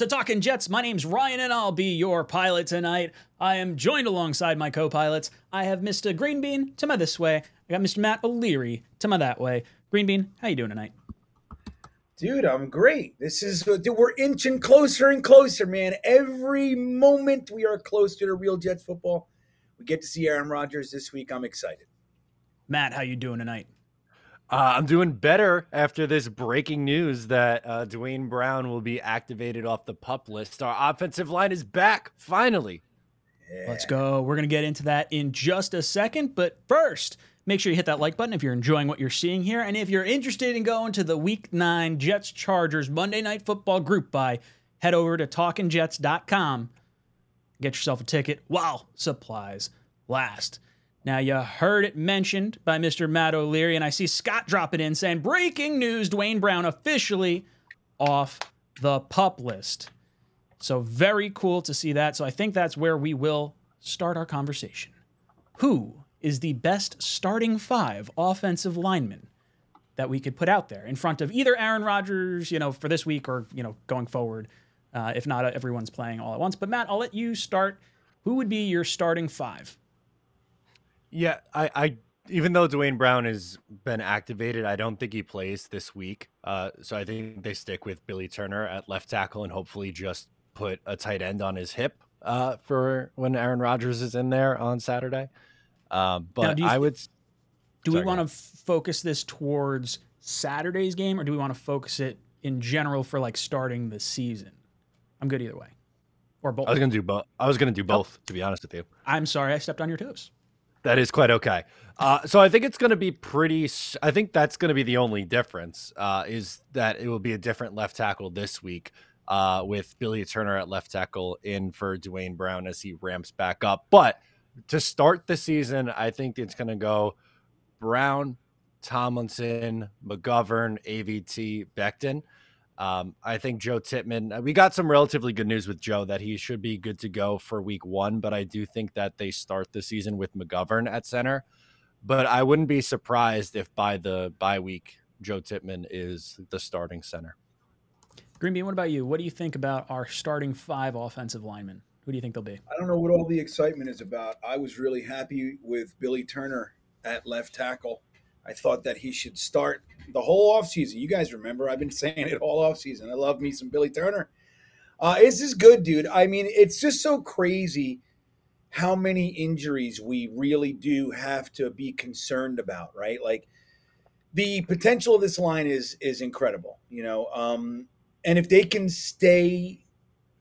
to Talking Jets. My name's Ryan and I'll be your pilot tonight. I am joined alongside my co-pilots. I have Mr. Greenbean to my this way. I got Mr. Matt O'Leary to my that way. Greenbean, how you doing tonight? Dude, I'm great. This is uh, dude, we're inching closer and closer, man. Every moment we are closer to the real Jets football. We get to see Aaron Rodgers this week. I'm excited. Matt, how you doing tonight? Uh, I'm doing better after this breaking news that uh, Duane Brown will be activated off the pup list. Our offensive line is back finally. Yeah. Let's go. We're going to get into that in just a second. But first, make sure you hit that like button if you're enjoying what you're seeing here. And if you're interested in going to the Week 9 Jets Chargers Monday Night Football group buy, head over to talkingjets.com. Get yourself a ticket while supplies last. Now, you heard it mentioned by Mr. Matt O'Leary, and I see Scott dropping in saying, Breaking news Duane Brown officially off the pup list. So, very cool to see that. So, I think that's where we will start our conversation. Who is the best starting five offensive lineman that we could put out there in front of either Aaron Rodgers, you know, for this week or, you know, going forward, uh, if not everyone's playing all at once? But, Matt, I'll let you start. Who would be your starting five? Yeah, I, I even though Duane Brown has been activated, I don't think he plays this week. Uh, so I think they stick with Billy Turner at left tackle and hopefully just put a tight end on his hip uh, for when Aaron Rodgers is in there on Saturday. Uh, but now, I would. Do sorry, we want to focus this towards Saturday's game, or do we want to focus it in general for like starting the season? I'm good either way, or both. I was gonna do both. I was gonna do both, oh. to be honest with you. I'm sorry, I stepped on your toes. That is quite okay. Uh, so I think it's going to be pretty. I think that's going to be the only difference uh, is that it will be a different left tackle this week uh, with Billy Turner at left tackle in for Duane Brown as he ramps back up. But to start the season, I think it's going to go Brown, Tomlinson, McGovern, AVT, Becton. Um, I think Joe Tippmann, uh, we got some relatively good news with Joe that he should be good to go for week one, but I do think that they start the season with McGovern at center. But I wouldn't be surprised if by the bye week, Joe Tippmann is the starting center. Greenbean, what about you? What do you think about our starting five offensive linemen? Who do you think they'll be? I don't know what all the excitement is about. I was really happy with Billy Turner at left tackle. I thought that he should start the whole offseason. You guys remember, I've been saying it all offseason. I love me some Billy Turner. Uh, this is good, dude. I mean, it's just so crazy how many injuries we really do have to be concerned about, right? Like the potential of this line is is incredible, you know. Um, and if they can stay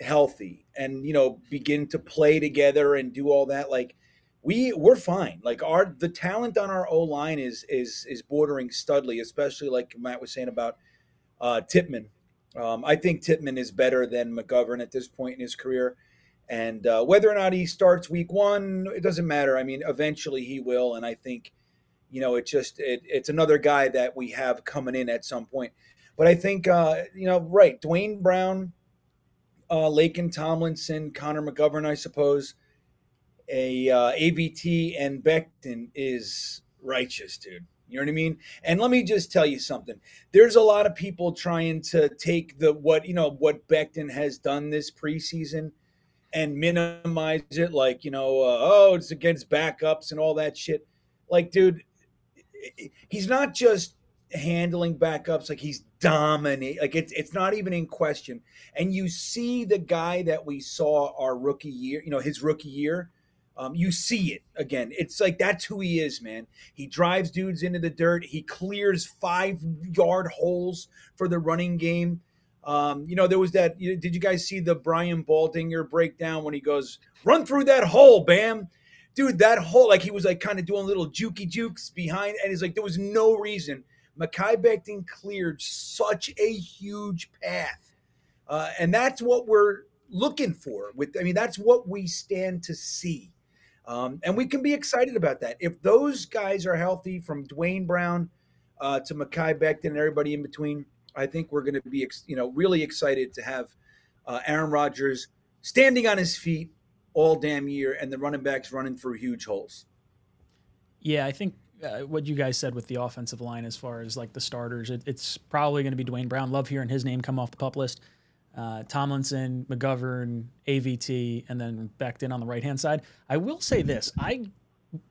healthy and you know begin to play together and do all that, like we we're fine. Like our the talent on our O line is is is bordering studly, especially like Matt was saying about uh, Tippmann. Um, I think Tippmann is better than McGovern at this point in his career. And uh, whether or not he starts week one, it doesn't matter. I mean, eventually he will. And I think, you know, it's just it, it's another guy that we have coming in at some point. But I think, uh, you know, right, Duane Brown, uh, Laken Tomlinson, Connor McGovern, I suppose a uh, AVT and Becton is righteous, dude. You know what I mean? And let me just tell you something. There's a lot of people trying to take the what you know what Becton has done this preseason and minimize it, like you know, uh, oh, it's against backups and all that shit. Like, dude, he's not just handling backups; like he's dominate. Like it's it's not even in question. And you see the guy that we saw our rookie year, you know, his rookie year um, you see it again. It's like that's who he is, man. He drives dudes into the dirt. He clears five yard holes for the running game. Um, you know, there was that. You did you guys see the Brian Baldinger breakdown when he goes, run through that hole, bam? Dude, that hole, like he was like kind of doing little jukey jukes behind, and he's like, there was no reason. Mekhi Becton cleared such a huge path. Uh, and that's what we're looking for. With I mean, that's what we stand to see. Um, and we can be excited about that. If those guys are healthy from Duane Brown uh, to Mekhi Becton and everybody in between, I think we're going to be, you know, really excited to have uh, Aaron Rodgers standing on his feet all damn year and the running backs running through huge holes. Yeah, I think uh, what you guys said with the offensive line as far as like the starters, it, it's probably going to be Duane Brown. Love hearing his name come off the pup list. Uh, Tomlinson, McGovern, AVT, and then Becton on the right hand side. I will say this: I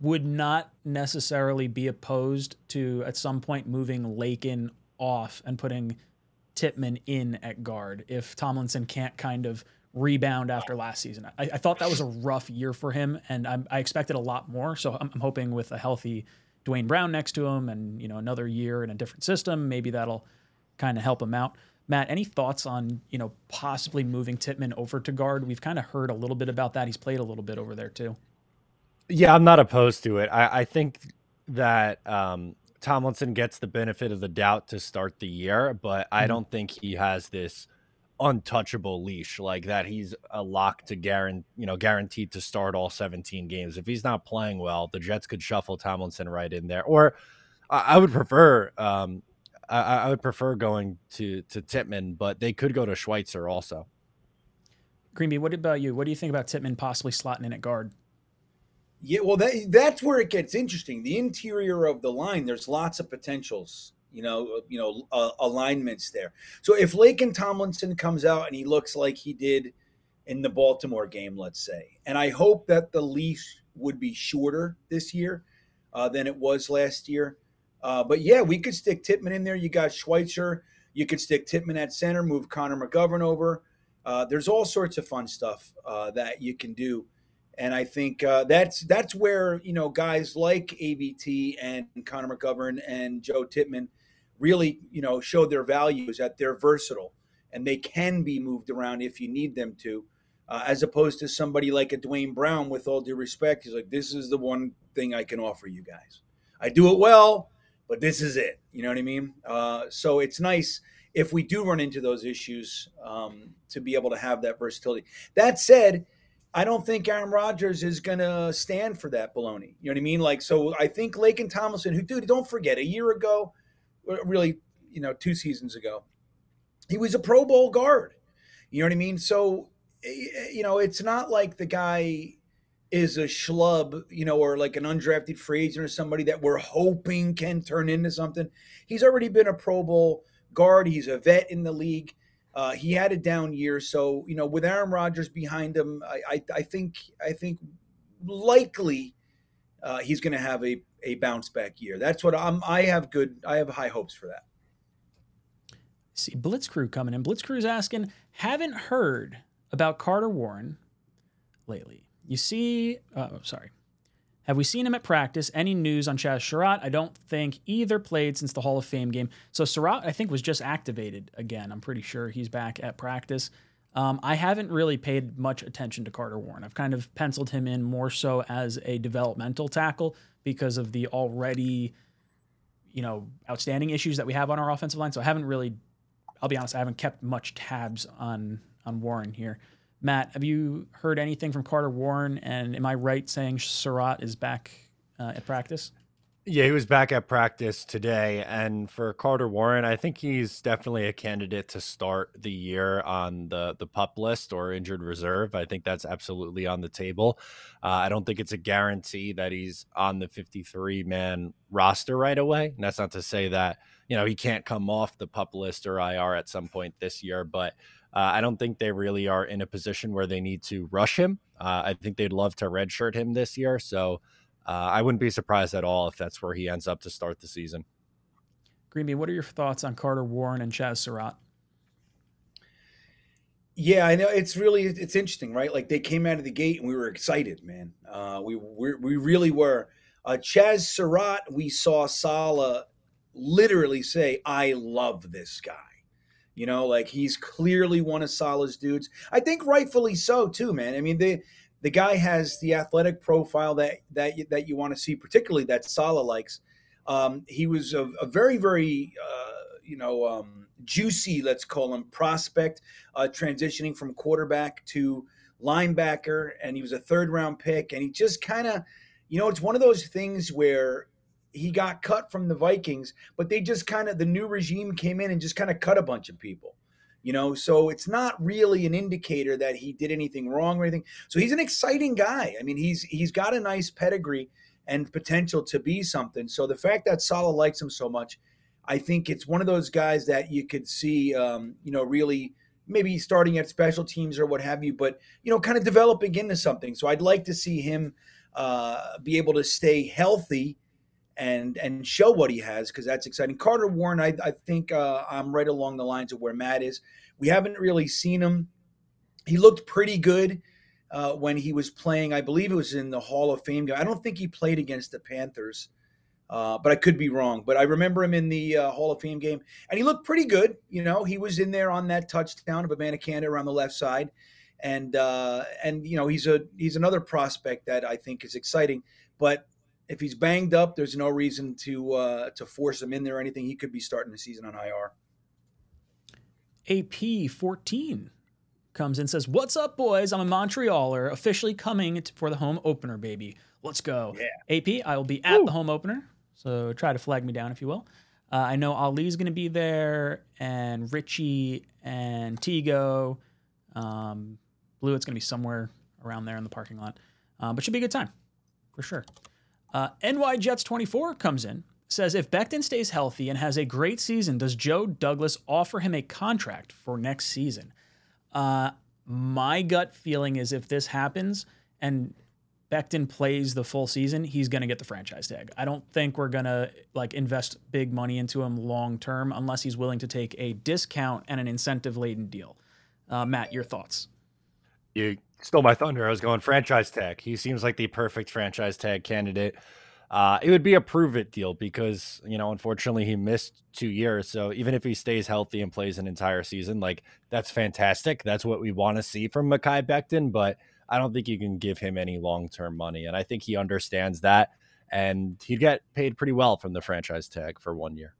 would not necessarily be opposed to at some point moving Laken off and putting Tippmann in at guard if Tomlinson can't kind of rebound after last season. I, I thought that was a rough year for him, and I'm, i expected a lot more. So I'm, I'm, hoping with a healthy Duane Brown next to him, and you know another year in a different system, maybe that'll kind of help him out. Matt, any thoughts on you know possibly moving Tippmann over to guard? We've kind of heard a little bit about that. He's played a little bit over there too. Yeah, I'm not opposed to it. I, I think that um, Tomlinson gets the benefit of the doubt to start the year, but I mm-hmm. don't think he has this untouchable leash like that. He's a lock to guarantee, you know, guaranteed to start all 17 games. If he's not playing well, the Jets could shuffle Tomlinson right in there. Or I, I would prefer, um, I, I, would prefer going to to Tippmann, but they could go to Schweitzer also. Greenby, what about you? What do you think about Tippmann possibly slotting in at guard? Yeah, well, that, that's where it gets interesting. The interior of the line, there's lots of potentials you know, uh, you know, uh, alignments there. So if Laken Tomlinson comes out and he looks like he did in the Baltimore game, let's say, and I hope that the leash would be shorter this year uh, than it was last year. Uh, but yeah, we could stick Tippmann in there. You got Schweitzer. You could stick Tippmann at center, move Connor McGovern over. Uh, there's all sorts of fun stuff uh, that you can do. And I think uh, that's that's where you know guys like AVT and Connor McGovern and Joe Tippmann really, you know, show their values that they're versatile and they can be moved around if you need them to, uh, as opposed to somebody like a Duane Brown. With all due respect, he's like, this is the one thing I can offer you guys. I do it well, but this is it. You know what I mean? Uh, so it's nice if we do run into those issues um, to be able to have that versatility. That said. I don't think Aaron Rodgers is going to stand for that baloney. You know what I mean? Like, so I think Laken Tomlinson, who, dude, don't forget, a year ago, really, you know, two seasons ago. He was a Pro Bowl guard. You know what I mean? So, you know, it's not like the guy is a schlub, you know, or like an undrafted free agent or somebody that we're hoping can turn into something. He's already been a Pro Bowl guard. He's a vet in the league. Uh, he had a down year, so you know, with Aaron Rodgers behind him, I, I, I think I think likely uh, he's going to have a a bounce back year. That's what I'm. I have good. I have high hopes for that. See Blitzcrew coming in. Blitzcrew's asking, haven't heard about Carter Warren lately. You see, uh, oh, sorry. Have we seen him at practice? Any news on Chaz Surratt? I don't think either played since the Hall of Fame game. So Surratt, I think, was just activated again. I'm pretty sure he's back at practice. Um, I haven't really paid much attention to Carter Warren. I've kind of penciled him in more so as a developmental tackle because of the already, you know, outstanding issues that we have on our offensive line. So I haven't really, I'll be honest, I haven't kept much tabs on on Warren here. Matt, have you heard anything from Carter Warren? And am I right saying Surratt is back uh, at practice? Yeah, he was back at practice today. And for Carter Warren, I think he's definitely a candidate to start the year on the, the pup list or injured reserve. I think that's absolutely on the table. Uh, I don't think it's a guarantee that he's on the 53 man roster right away. And that's not to say that, you know, he can't come off the pup list or IR at some point this year, but uh, I don't think they really are in a position where they need to rush him. Uh, I think they'd love to redshirt him this year. So, uh, I wouldn't be surprised at all if that's where he ends up to start the season. Greenby, what are your thoughts on Carter Warren and Chaz Surratt? Yeah, I know it's really it's interesting, right? Like they came out of the gate and we were excited, man. Uh, we we we really were. Uh, Chaz Surratt, we saw Saleh literally say, "I love this guy." You know, like he's clearly one of Saleh's dudes. I think rightfully so too, man. I mean, they the guy has the athletic profile that that you, that you want to see, particularly that Saleh likes. Um, he was a, a very very uh, you know um, juicy, let's call him prospect, uh, transitioning from quarterback to linebacker, and he was a third round pick, and he just kind of, you know, it's one of those things where he got cut from the Vikings, but they just kind of the new regime came in and just kind of cut a bunch of people you know? So it's not really an indicator that he did anything wrong or anything. So he's an exciting guy. I mean he's he's got a nice pedigree and potential to be something. So the fact that Saleh likes him so much i think it's one of those guys that you could see um, you know really maybe starting at special teams or what have you, but you know, kind of developing into something. So I'd like to see him uh, be able to stay healthy and and show what he has because that's exciting. Carter Warren, I, I think uh, I'm right along the lines of where Matt is. We haven't really seen him. He looked pretty good uh, when he was playing. I believe it was in the Hall of Fame game. I don't think he played against the Panthers. Uh, but I could be wrong. But I remember him in the uh, Hall of Fame game, and he looked pretty good. You know, he was in there on that touchdown of Abanikanda around the left side, and uh, and you know he's a he's another prospect that I think is exciting. But if he's banged up, there's no reason to uh, to force him in there or anything. He could be starting the season on IR. AP fourteen comes in says, "What's up, boys? I'm a Montrealer, officially coming for the home opener, baby. Let's go." Yeah. AP, I will be at Woo. the home opener. So try to flag me down if you will. Uh, I know Ali's going to be there, and Richie and Tigo. Um, It's going to be somewhere around there in the parking lot, uh, but should be a good time for sure. Uh, NY Jets 24 comes in says if Becton stays healthy and has a great season, does Joe Douglas offer him a contract for next season? Uh, my gut feeling is if this happens and Becton plays the full season, he's going to get the franchise tag. I don't think we're going to like invest big money into him long term unless he's willing to take a discount and an incentive laden deal. Uh, Matt, your thoughts? You stole my thunder. I was going franchise tag. He seems like the perfect franchise tag candidate. Uh, it would be a prove it deal because you know unfortunately he missed two years so even if he stays healthy and plays an entire season like that's fantastic that's what we want to see from Mekhi Becton but I don't think you can give him any long term money. And I think he understands that. And he'd get paid pretty well from the franchise tag for one year.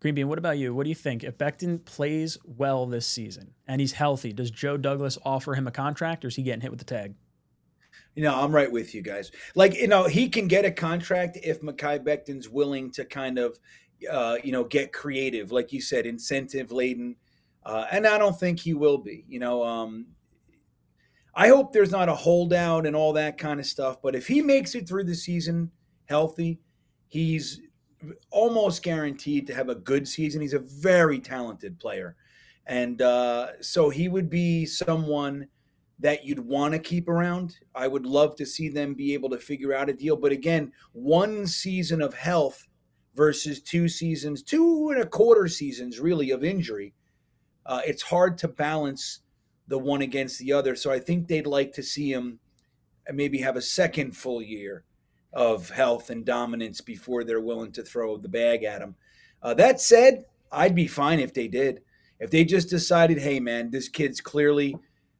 Greenbean, what about you? What do you think? If Becton plays well this season and he's healthy, does Joe Douglas offer him a contract or is he getting hit with the tag? You know, I'm right with you guys. Like, you know, he can get a contract if Mekhi Becton's willing to kind of, uh, you know, get creative, like you said, incentive laden. Uh, and I don't think he will be. You know, um, I hope there's not a holdout and all that kind of stuff. But if he makes it through the season healthy, he's almost guaranteed to have a good season. He's a very talented player. And uh, so he would be someone that you'd want to keep around. I would love to see them be able to figure out a deal. But again, one season of health versus two seasons, two and a quarter seasons really of injury. Uh, it's hard to balance the one against the other. So I think they'd like to see him maybe have a second full year of health and dominance before they're willing to throw the bag at him. Uh, that said, I'd be fine if they did. If they just decided, hey, man, this kid's clearly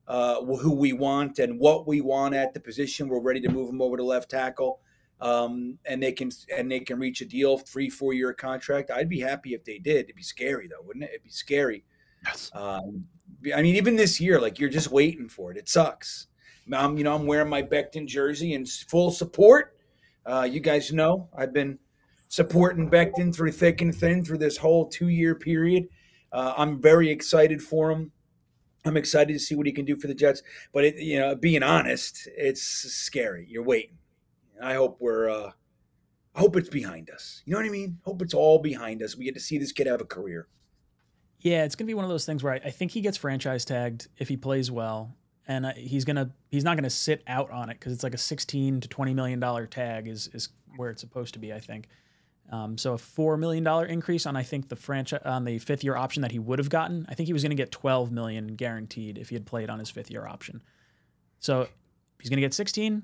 uh, who we want and what we want at the position, we're ready to move him over to left tackle. Um, and they can and they can reach a deal, three four year contract. I'd be happy if they did. It'd be scary though, wouldn't it? It'd be scary. Yes. Um, I mean, even this year, like you're just waiting for it. It sucks. I'm, you know, I'm wearing my Becton jersey in full support. Uh, you guys know I've been supporting Becton through thick and thin through this whole two year period. Uh, I'm very excited for him. I'm excited to see what he can do for the Jets. But it, you know, being honest, it's scary. You're waiting. I hope we're. Uh, I hope it's behind us. You know what I mean? Hope it's all behind us. We get to see this kid have a career. Yeah, it's gonna be one of those things where I, I think he gets franchise tagged if he plays well, and uh, he's gonna he's not gonna sit out on it because it's like a sixteen to twenty million dollar tag is is where it's supposed to be. I think. Um, so a four million dollar increase on I think the franchise on the fifth year option that he would have gotten. I think he was to get twelve million guaranteed if he had played on his fifth year option. So he's to get sixteen,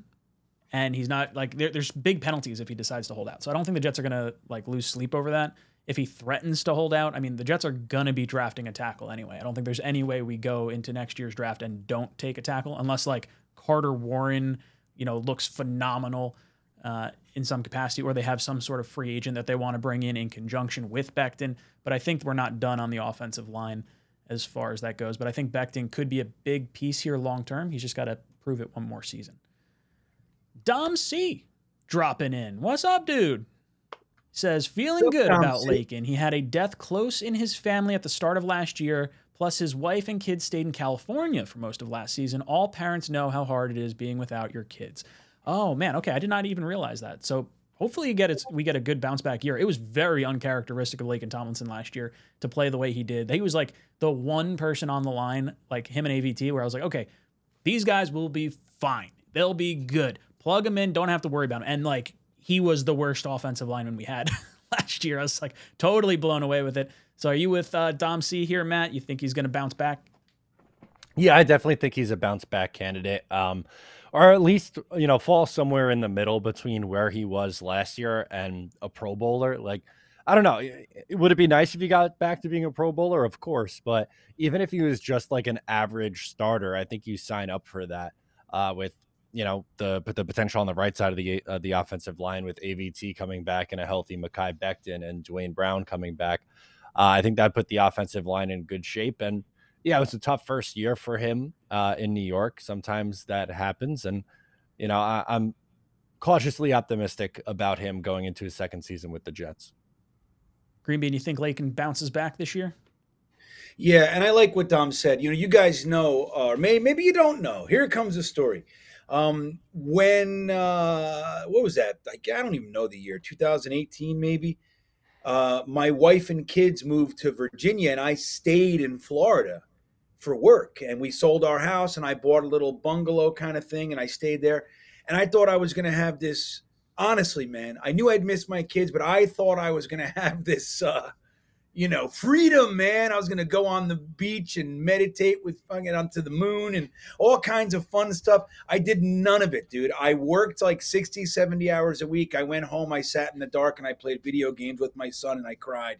and he's not like there, there's big penalties if he decides to hold out. So I don't think the Jets are to like lose sleep over that if he threatens to hold out, I mean, the Jets are going to be drafting a tackle anyway. I don't think there's any way we go into next year's draft and don't take a tackle unless like Carter Warren, you know, looks phenomenal uh, in some capacity or they have some sort of free agent that they want to bring in in conjunction with Becton. But I think we're not done on the offensive line as far as that goes. But I think Becton could be a big piece here long term. He's just got to prove it one more season. Dom C dropping in. What's up, dude? Says feeling good about Laken. He had a death close in his family at the start of last year. Plus, his wife and kids stayed in California for most of last season. All parents know how hard it is being without your kids. Oh man, okay, I did not even realize that. So hopefully you get it, we get a good bounce back year. It was very uncharacteristic of Laken Tomlinson last year to play the way he did. He was like the one person on the line, like him and AVT, where I was like, okay, these guys will be fine. They'll be good. Plug them in. Don't have to worry about them. And like he was the worst offensive lineman we had last year. I was like totally blown away with it. So are you with uh, Dom C here, Matt? You think he's going to bounce back? Yeah, I definitely think he's a bounce back candidate. Um, or at least you know fall somewhere in the middle between where he was last year and a Pro Bowler. Like I don't know, would it be nice if he got back to being a Pro Bowler? Of course, but even if he was just like an average starter, I think you sign up for that uh, with you know the the potential on the right side of the uh, the offensive line with AVT coming back and a healthy Mekhi Becton and Duane Brown coming back. Uh, I think that put the offensive line in good shape and yeah, it was a tough first year for him uh, in New York. Sometimes that happens, and you know I, I'm cautiously optimistic about him going into his second season with the Jets. Green Bean, you think Laken bounces back this year? Yeah, and I like what Dom said. You know, you guys know, or may, maybe you don't know. Here comes the story. Um, when uh, what was that? Like, I don't even know the year, 2018 maybe. Uh, my wife and kids moved to Virginia, and I stayed in Florida for work and we sold our house and I bought a little bungalow kind of thing and I stayed there and I thought I was going to have this honestly man I knew I'd miss my kids but I thought I was going to have this uh you know freedom man I was going to go on the beach and meditate with fucking onto the moon and all kinds of fun stuff I did none of it dude I worked like 60 70 hours a week I went home I sat in the dark and I played video games with my son and I cried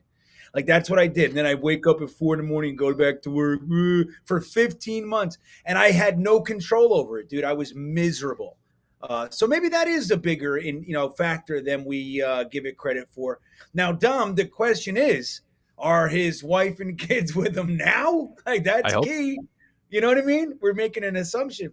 like that's what I did. And then I wake up at four in the morning, go back to work for 15 months, and I had no control over it, dude. I was miserable. Uh, so maybe that is a bigger in you know factor than we uh, give it credit for. Now, Dom, the question is, are his wife and kids with him now? Like that's key. You know what I mean? We're making an assumption.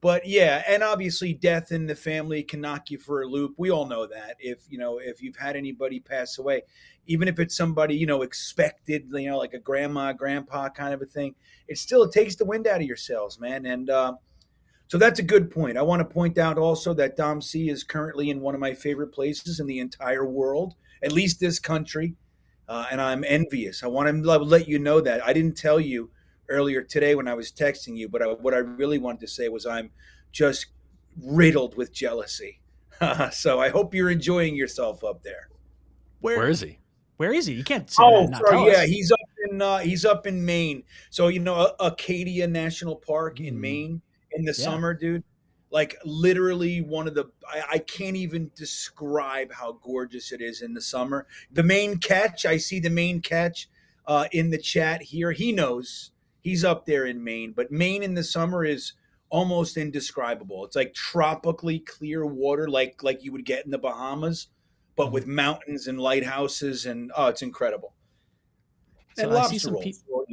But yeah, and obviously death in the family can knock you for a loop. We all know that. If you know, if you've had anybody pass away, even if it's somebody you know expected, you know, like a grandma, grandpa kind of a thing, it still it takes the wind out of your sails, man. And uh, so that's a good point. I want to point out also that Dom C is currently in one of my favorite places in the entire world, at least this country, uh, and I'm envious. I want to let you know that I didn't tell you earlier today when I was texting you, but I, what I really wanted to say was I'm just riddled with jealousy. so I hope you're enjoying yourself up there. Where, Where is he? Where is he? You can't. Say oh, sorry, yeah, us. he's up in uh, he's up in Maine. So you know, Acadia National Park mm. in Maine in the yeah. summer, dude. Like literally one of the I, I can't even describe how gorgeous it is in the summer. The main catch, I see the main catch uh, in the chat here. He knows he's up there in Maine, but Maine in the summer is almost indescribable. It's like tropically clear water, like like you would get in the Bahamas, but mm-hmm. with mountains and lighthouses, and oh, it's incredible. So and I see some people.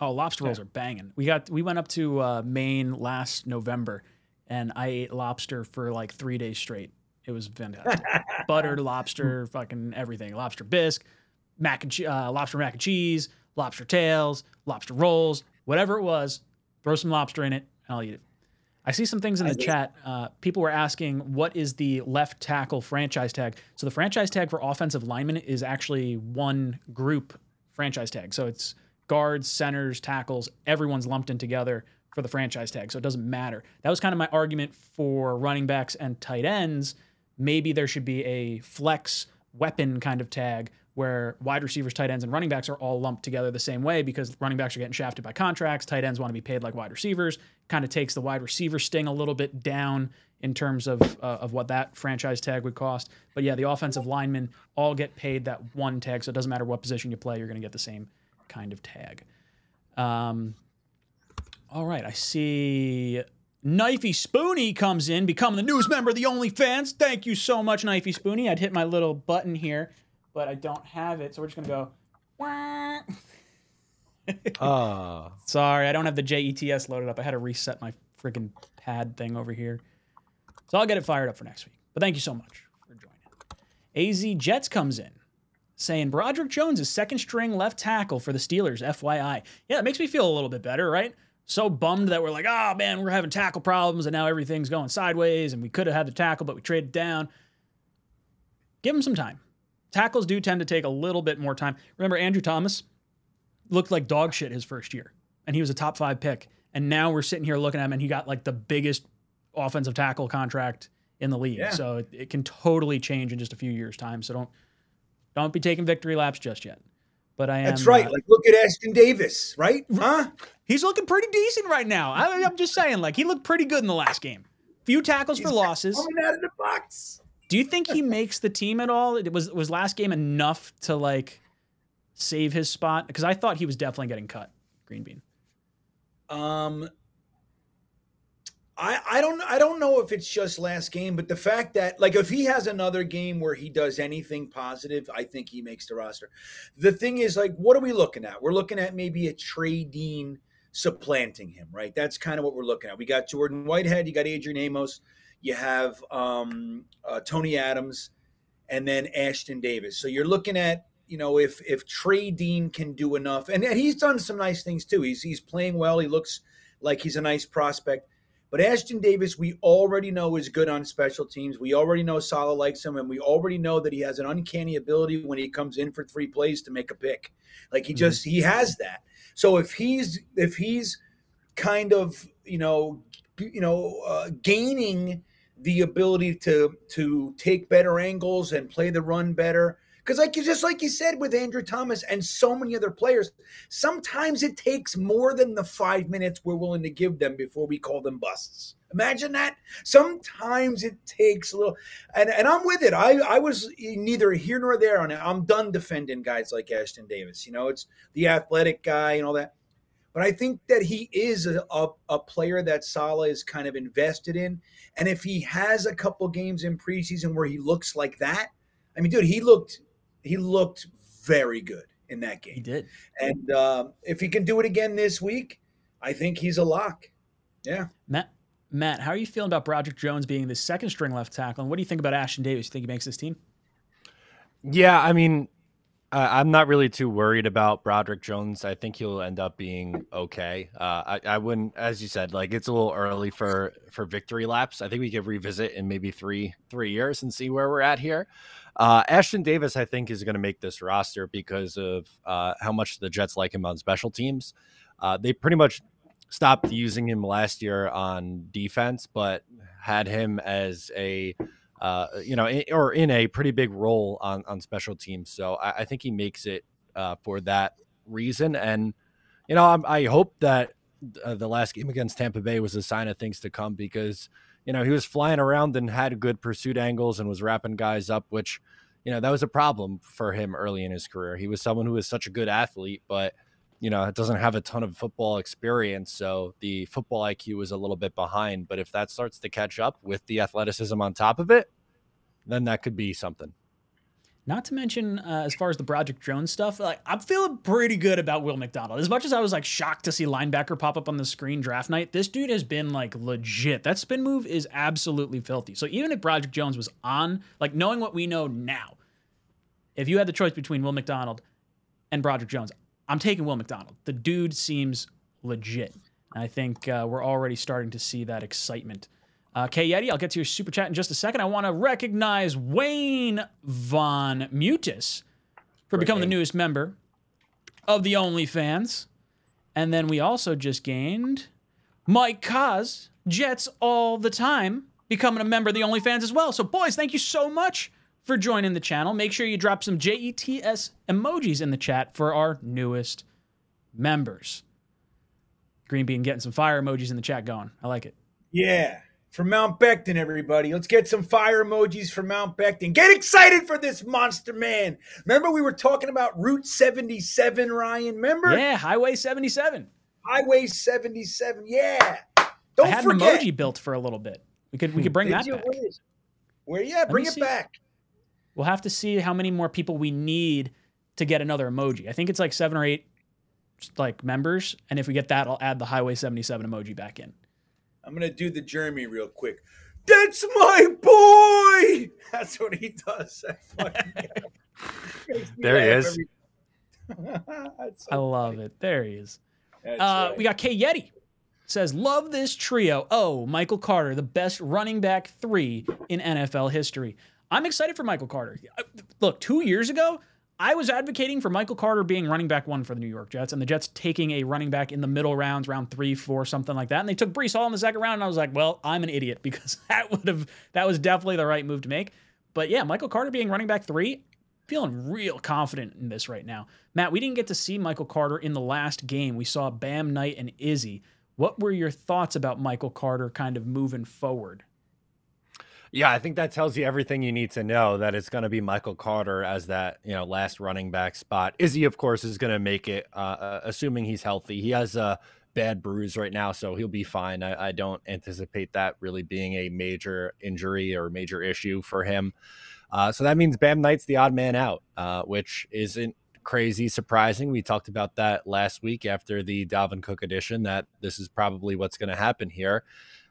Oh, lobster rolls are banging. We got we went up to uh, Maine last November, and I ate lobster for like three days straight. It was fantastic. Buttered lobster, fucking everything. Lobster bisque, mac and che- uh, lobster mac and cheese, lobster tails, lobster rolls, whatever it was. Throw some lobster in it, and I'll eat it. I see some things in the chat. Uh, people were asking, what is the left tackle franchise tag? So the franchise tag for offensive linemen is actually one group franchise tag. So it's guards, centers, tackles, everyone's lumped in together for the franchise tag. So it doesn't matter. That was kind of my argument for running backs and tight ends. Maybe there should be a flex weapon kind of tag where wide receivers, tight ends, and running backs are all lumped together the same way because running backs are getting shafted by contracts. Tight ends want to be paid like wide receivers. Kind of takes the wide receiver sting a little bit down in terms of uh, of what that franchise tag would cost. But yeah, the offensive linemen all get paid that one tag, so it doesn't matter what position you play, you're going to get the same kind of tag. Um, all right, I see Knifey Spoony comes in, become the newest member of the OnlyFans. Thank you so much, Knifey Spoony. I'd hit my little button here but I don't have it, so we're just gonna go. uh. Sorry, I don't have the JETS loaded up. I had to reset my freaking pad thing over here. So I'll get it fired up for next week. But thank you so much for joining. AZ Jets comes in saying Broderick Jones is second string left tackle for the Steelers, FYI. Yeah, it makes me feel a little bit better, right? So bummed that we're like, oh man, we're having tackle problems and now everything's going sideways and we could have had the tackle, but we traded down. Give him some time. Tackles do tend to take a little bit more time. Remember, Andrew Thomas looked like dog shit his first year, and he was a top five pick. And now we're sitting here looking at him, and he got like the biggest offensive tackle contract in the league. Yeah. So it, it can totally change in just a few years' time. So don't don't be taking victory laps just yet. But I am. That's right. uh, Like, look at Ashtyn Davis, right? Huh? he's looking pretty decent right now. I, I'm just saying, like he looked pretty good in the last game. Few tackles for losses. Coming out of the box. Do you think he makes the team at all? It was was last game enough to like save his spot? Because I thought he was definitely getting cut. Green bean. Um, I I don't I don't know if it's just last game, but the fact that like if he has another game where he does anything positive, I think he makes the roster. The thing is, like, what are we looking at? We're looking at maybe a Trey Dean supplanting him, right? That's kind of what we're looking at. We got Jordan Whitehead, you got Adrian Amos, you have um, uh, Tony Adams, and then Ashtyn Davis. So you're looking at you know if if Trey Dean can do enough, and, and he's done some nice things too. He's he's playing well. He looks like he's a nice prospect. But Ashtyn Davis, we already know is good on special teams. We already know Saleh likes him, and we already know that he has an uncanny ability when he comes in for three plays to make a pick. Like he Mhm. just he has that. So if he's if he's kind of you know you know uh, gaining the ability to to take better angles and play the run better because like you just like you said with Andrew Thomas and so many other players sometimes it takes more than the 5 minutes we're willing to give them before we call them busts. Imagine that. Sometimes it takes a little and, and I'm with it. I I was neither here nor there on it. I'm done defending guys like Ashtyn Davis. You know it's the athletic guy and all that. But I think that he is a, a, a player that Saleh is kind of invested in. And if he has a couple games in preseason where he looks like that, I mean, dude, he looked he looked very good in that game. He did. And uh, if he can do it again this week, I think he's a lock. Yeah. Matt, Matt, how are you feeling about Broderick Jones being the second string left tackle? And what do you think about Ashtyn Davis? You think he makes this team? Yeah, I mean, I I'm not really too worried about Broderick Jones. I think he'll end up being okay. Uh, I, I wouldn't, as you said, like it's a little early for for victory laps. I think we could revisit in maybe three three years and see where we're at here. Uh, Ashtyn Davis, I think, is going to make this roster because of uh, how much the Jets like him on special teams. Uh, they pretty much stopped using him last year on defense, but had him as a uh, you know, in, or in a pretty big role on on special teams. So I, I think he makes it uh, for that reason. And you know, I'm, I hope that uh, the last game against Tampa Bay was a sign of things to come because you know he was flying around and had good pursuit angles and was wrapping guys up, which you know that was a problem for him early in his career. He was someone who was such a good athlete, but you know it doesn't have a ton of football experience, so the football IQ was a little bit behind. But if that starts to catch up with the athleticism on top of it, then that could be something. Not to mention, uh, as far as the Broderick Jones stuff, like I'm feeling pretty good about Will McDonald. As much as I was like shocked to see linebacker pop up on the screen draft night, this dude has been like legit. That spin move is absolutely filthy. So even if Broderick Jones was on, like knowing what we know now, if you had the choice between Will McDonald and Broderick Jones, I'm taking Will McDonald. The dude seems legit. I think uh, we're already starting to see that excitement. Uh, K Yeti, I'll get to your super chat in just a second. I want to recognize Wayne Von Mutis for Great becoming the newest member of the OnlyFans. And then we also just gained Mike Kaz, Jets all the time, becoming a member of the OnlyFans as well. So, boys, thank you so much for joining the channel. Make sure you drop some JETS emojis in the chat for our newest members. Green Bean getting some fire emojis in the chat going. I like it. Yeah. For Mount Becton, everybody. Let's get some fire emojis for Mount Becton. Get excited for this monster man. Remember, we were talking about Route 77, Ryan? Remember? Yeah, Highway 77. Highway 77. Yeah. Don't I had forget. an emoji built for a little bit. We could we could hmm. bring Did that you? back. Where? Yeah, bring it see. back. We'll have to see how many more people we need to get another emoji. I think it's like seven or eight like members, and if we get that, I'll add the Highway 77 emoji back in. I'm gonna do the Jeremy real quick. That's my boy. That's what he does. That fucking guy. Makes me There he is. so I love funny. it. There he is. Uh, right. We got K Yeti says, "Love this trio. Oh, Michael Carter, the best running back three in NFL history. I'm excited for Michael Carter. Uh, look, two years ago, I was advocating for Michael Carter being running back one for the New York Jets, and the Jets taking a running back in the middle rounds, round three, four, something like that. And they took Breece Hall in the second round, and I was like, well, I'm an idiot because that would have that was definitely the right move to make. But yeah, Michael Carter being running back three, feeling real confident in this right now. Matt, we didn't get to see Michael Carter in the last game. We saw Bam Knight and Izzy. What were your thoughts about Michael Carter kind of moving forward? Yeah, I think that tells you everything you need to know that it's going to be Michael Carter as that, you know, last running back spot. Izzy, of course, is going to make it, uh, assuming he's healthy. He has a bad bruise right now, so he'll be fine. I, I, don't anticipate that really being a major injury or major issue for him. Uh, so that means Bam Knight's the odd man out, uh, which isn't crazy surprising. We talked about that last week after the Dalvin Cook edition, that this is probably what's going to happen here.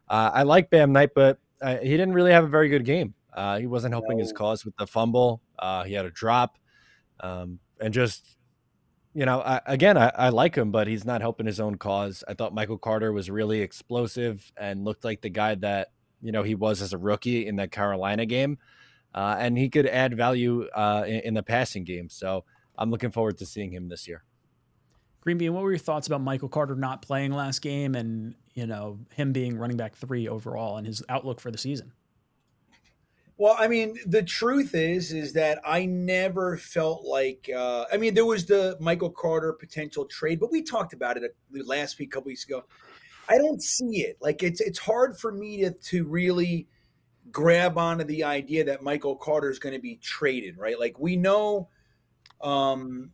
Uh, I like Bam Knight, but uh, he didn't really have a very good game. Uh, he wasn't helping no. his cause with the fumble. Uh, he had a drop, um, and just you know, I, again, I, I, like him, but he's not helping his own cause. I thought Michael Carter was really explosive and looked like the guy that you know he was as a rookie in that Carolina game, uh, and he could add value uh, in, in the passing game. So I'm looking forward to seeing him this year. Green Bean, what were your thoughts about Michael Carter not playing last game and you know him being running back three overall and his outlook for the season? Well, I mean, the truth is, is that I never felt like. Uh, I mean, there was the Michael Carter potential trade, but we talked about it last week, a couple weeks ago. I don't see it. Like it's it's hard for me to to really grab onto the idea that Michael Carter is going to be traded, right? Like we know um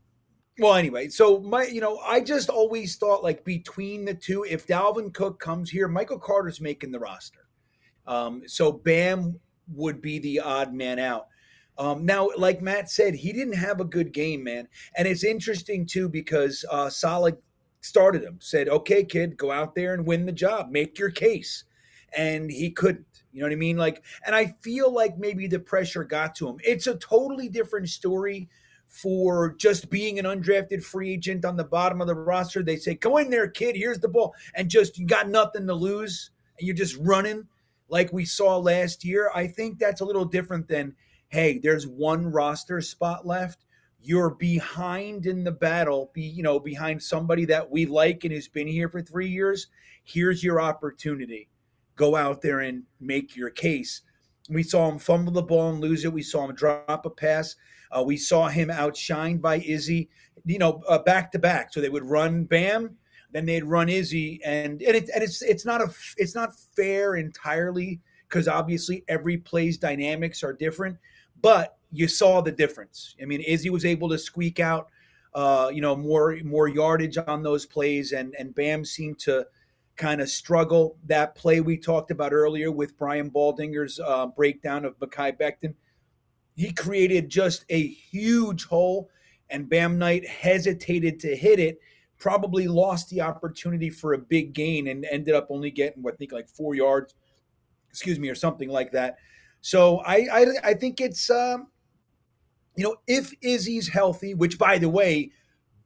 well, anyway, so my, you know, I just always thought like between the two, if Dalvin Cook comes here, Michael Carter's making the roster. Um, so Bam would be the odd man out. Um, now, like Matt said, he didn't have a good game, man. And it's interesting too because uh, Saleh started him, said, "Okay, kid, go out there and win the job, make your case," and he couldn't. You know what I mean? Like, and I feel like maybe the pressure got to him. It's a totally different story for just being an undrafted free agent on the bottom of the roster. They say, "Go in there, kid. Here's the ball," and just you got nothing to lose, and you're just running like we saw last year. I think that's a little different than, "Hey, there's one roster spot left." You're behind in the battle, be you know behind somebody that we like and who's been here for three years. Here's your opportunity. Go out there and make your case. We saw him fumble the ball and lose it. We saw him drop a pass. Uh, we saw him outshined by Izzy, you know, uh, back to back. So they would run Bam, then they'd run Izzy, and and, and it's it's not a it's not fair entirely because obviously every play's dynamics are different, but you saw the difference. I mean, Izzy was able to squeak out, uh, you know, more more yardage on those plays, and and Bam seemed to kind of struggle. That play we talked about earlier with Brian Baldinger's uh, breakdown of Mekhi Becton he created just a huge hole, and Bam Knight hesitated to hit it. Probably lost the opportunity for a big gain and ended up only getting, what I think, like four yards, excuse me, or something like that. So I, I, I think it's, um, you know, if Izzy's healthy, which by the way,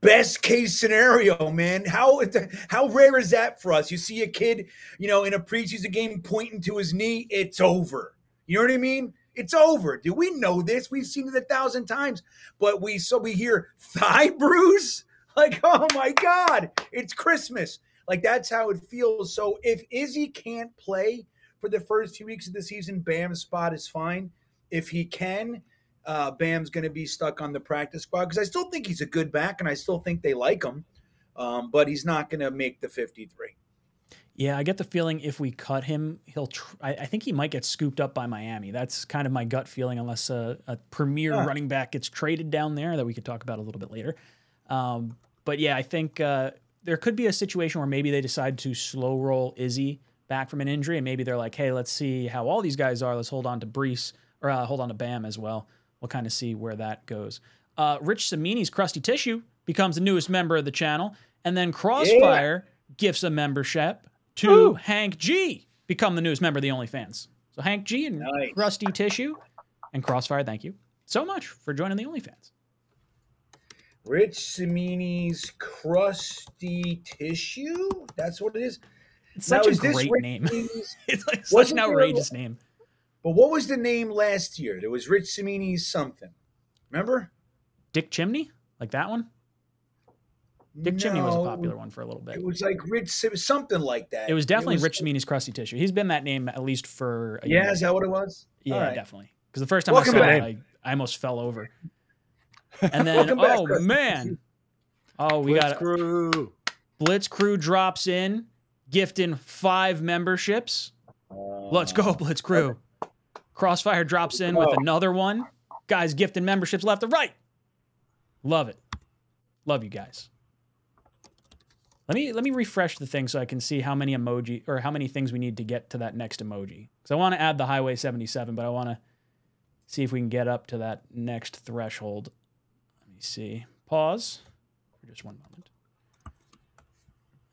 best case scenario, man. How how rare is that for us? You see a kid, you know, in a preseason game pointing to his knee, it's over. You know what I mean? It's over. Do we know this? We've seen it a thousand times, but we so we hear thigh bruise. Like, oh my God, it's Christmas. Like that's how it feels. So if Izzy can't play for the first few weeks of the season, Bam's spot is fine. If he can, uh, Bam's going to be stuck on the practice squad because I still think he's a good back and I still think they like him, um, but he's not going to make the 53. Yeah, I get the feeling if we cut him, he'll. Tr- I, I, think he might get scooped up by Miami. That's kind of my gut feeling, unless a, a premier yeah. running back gets traded down there that we could talk about a little bit later. Um, but yeah, I think uh, there could be a situation where maybe they decide to slow roll Izzy back from an injury, and maybe they're like, "Hey, let's see how all these guys are. Let's hold on to Breece or uh, hold on to Bam as well. We'll kind of see where that goes." Uh, Rich Cimini's Crusty Tissue becomes the newest member of the channel, and then Crossfire yeah. gifts a membership to Ooh. Hank G become the newest member of the OnlyFans. So Hank G and nice. Rusty Tissue and Crossfire, thank you so much for joining the OnlyFans. Rich Cimini's Crusty Tissue? That's what it is. It's such now, a great name. it's like such an outrageous name. But what was the name last year? There was Rich Cimini's something. Remember? Dick Chimney, like that one. Dick Chimney was a popular one for a little bit. It was like Rich, it was something like that. It was definitely was- Rich Cimini's crusty tissue. He's been that name at least for a Yeah, year. is that what it was? Yeah, All right. definitely. Because the first time Welcome I saw back. it, I, I almost fell over. And then, Welcome back, oh man, oh we got Blitz got crew. Blitz Crew drops in, gifting five memberships. Let's go, uh, Blitz Crew. Crossfire drops in with Oh. another one. Guys gifting memberships left and right. Love it. Love you guys. Let me let me refresh the thing so I can see how many emoji or how many things we need to get to that next emoji. Because I want to add the Highway 77, but I want to see if we can get up to that next threshold. Let me see. Pause for just one moment.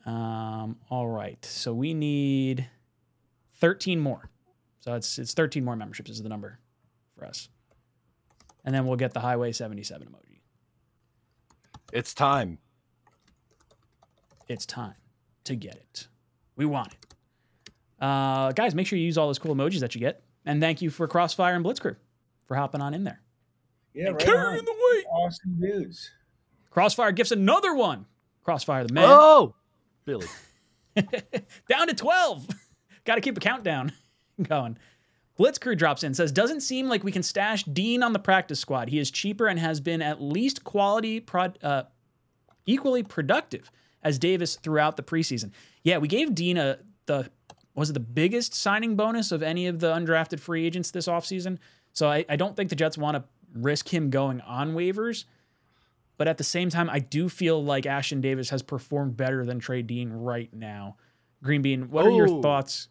Um, all right. So we need 13 more. So it's it's 13 more memberships is the number for us. And then we'll get the Highway 77 emoji. It's time. It's time to get it. We want it. Uh, guys, make sure you use all those cool emojis that you get. And thank you for Crossfire and Blitzcrew for hopping on in there. Yeah, And right. carrying on. the weight. Awesome dudes. Crossfire gifts another one. Crossfire the man. Oh, Billy. Down to 12. Got to keep a countdown going. Blitzcrew drops in, says, Doesn't seem like we can stash Dean on the practice squad. He is cheaper and has been at least quality, prod, uh, equally productive as Davis throughout the preseason. Yeah, we gave Dean a, the, was it the biggest signing bonus of any of the undrafted free agents this offseason? So I, I don't think the Jets want to risk him going on waivers. But at the same time, I do feel like Ashtyn Davis has performed better than Trey Dean right now. Green Bean, what are your thoughts?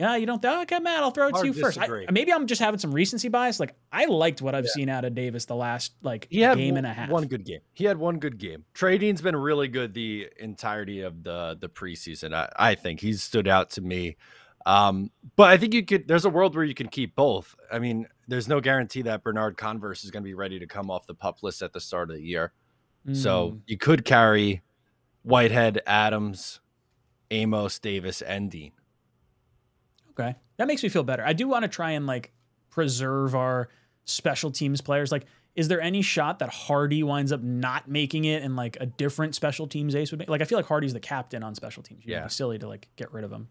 Yeah, you don't. Okay, Matt, I'll throw it to Hard you first. I, maybe I'm just having some recency bias. Like I liked what I've seen out of Davis the last like He had game one, and a half. one good game. He had one good game. Dean's been really good the entirety of the the preseason. I, I think he's stood out to me. Um, but I think you could. There's a world where you can keep both. I mean, there's no guarantee that Bernard Converse is going to be ready to come off the pup list at the start of the year. So Mm, you could carry Whitehead, Adams, Amos, Davis, and Dean. Okay, that makes me feel better. I do want to try and like preserve our special teams players. Like, is there any shot that Hardy winds up not making it and like a different special teams ace would make? Like, I feel like Hardy's the captain on special teams. You'd Yeah. be silly to like get rid of him.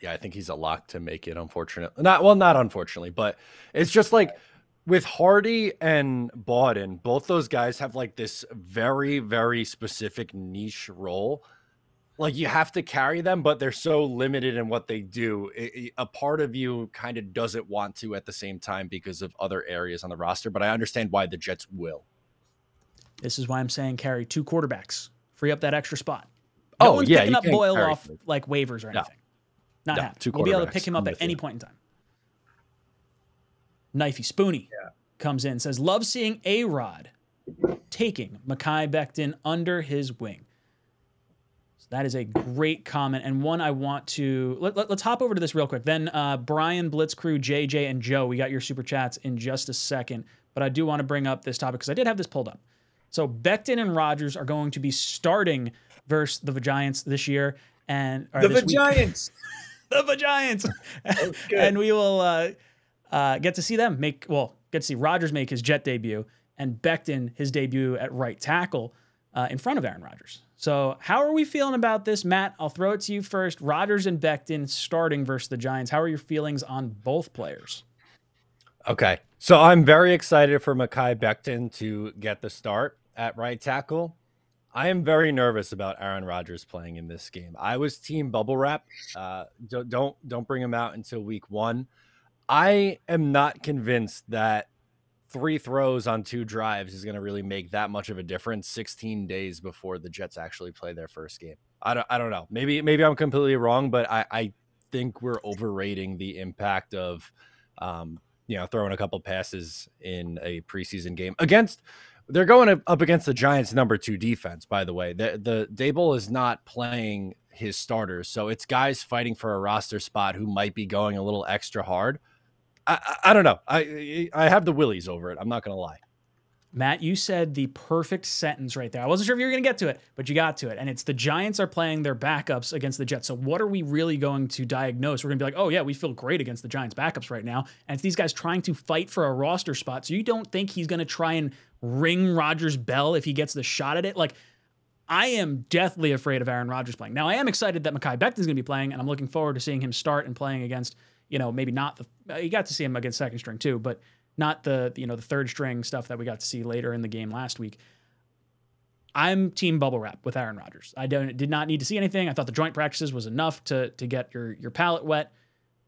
yeah, I think he's a lock to make it. Unfortunately, not well, not unfortunately, but it's just like with Hardy and Bawden, both those guys have like this very, very specific niche role. Like you have to carry them, but they're so limited in what they do. It- it- a part of you kind of doesn't want to at the same time because of other areas on the roster. But I understand why the Jets will. This is why I'm saying carry two quarterbacks, free up that extra spot. No Oh, one's yeah, picking you up Boyle off like waivers or No. anything. Not No, happening. We'll be able to pick him up at any point in time. Knifey Spoony comes in says love seeing A Rod taking Mekhi Becton under his wing. That is a great comment and one I want to let, us hop over to this real quick. Then uh, Brian Blitzcrew, JJ, and Joe, we got your super chats in just a second, but I do want to bring up this topic because I did have this pulled up. So Becton and Rodgers are going to be starting versus the Giants this year, and The this. Giants. the Giants, and we will uh, uh, get to see them make. Well, get to see Rodgers make his Jet debut and Becton his debut at right tackle uh, in front of Aaron Rodgers. So, how are we feeling about this, Matt? I'll throw it to you first. Rodgers and Becton starting versus the Giants. How are your feelings on both players? Okay. So I'm very excited for Mekhi Becton to get the start at right tackle. I am very nervous about Aaron Rodgers playing in this game. I was team bubble wrap. Uh, don't, don't don't bring him out until week one. I am not convinced that three throws on two drives is going to really make that much of a difference 16 days before the Jets actually play their first game. I don't I don't know. Maybe maybe I'm completely wrong, but I, I think we're overrating the impact of um, you know, throwing a couple passes in a preseason game against. They're going up- against the Giants' number two defense. By the way, the the Daboll is not playing his starters, so it's guys fighting for a roster spot who might be going a little extra hard. I I, don't know. I I have the willies over it. I'm not gonna lie. Matt, you said the perfect sentence right there. I wasn't sure if you were going to get to it, but you got to it. And it's the Giants are playing their backups against the Jets. So, what are we really going to diagnose? We're going to be like, oh, yeah, we feel great against the Giants' backups right now. And it's these guys trying to fight for a roster spot. So, you don't think he's going to try and ring Rodgers' bell if he gets the shot at it? Like, I am deathly afraid of Aaron Rodgers playing. Now, I am excited that Mekhi Becton's going to be playing, and I'm looking forward to seeing him start and playing against, you know, maybe not the, uh, you got to see him against second string too, but not the you know the third string stuff that we got to see later in the game last week. I'm team bubble wrap with Aaron Rodgers. I don't did not need to see anything. I thought the joint practices was enough to to get your your palate wet,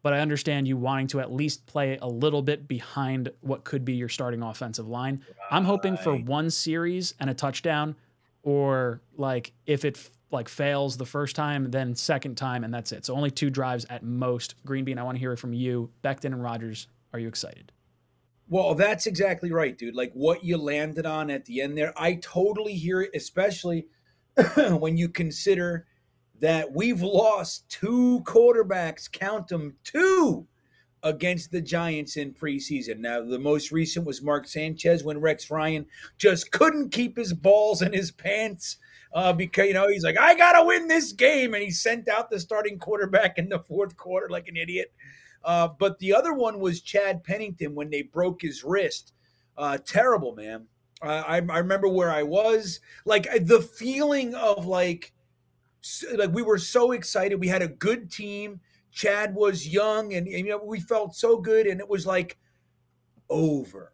but I understand you wanting to at least play a little bit behind what could be your starting offensive line. Right. I'm hoping for one series and a touchdown, or like if it like fails the first time, then second time, and that's it. So only two drives at most. Green Bean, I want to hear it from you. Becton and Rodgers, are you excited? Well, that's exactly right, dude. Like what you landed on at the end there, I totally hear it, especially when you consider that we've lost two quarterbacks, count them, two against the Giants in preseason. Now, the most recent was Mark Sanchez when Rex Ryan just couldn't keep his balls in his pants uh, because, you know, he's like, I got to win this game. And he sent out the starting quarterback in the fourth quarter like an idiot. Uh, but the other one was Chad Pennington when they broke his wrist. Uh, terrible, man. I, I remember where I was. Like the feeling of like, like we were so excited. We had a good team. Chad was young, and, and you know we felt so good, and it was like over.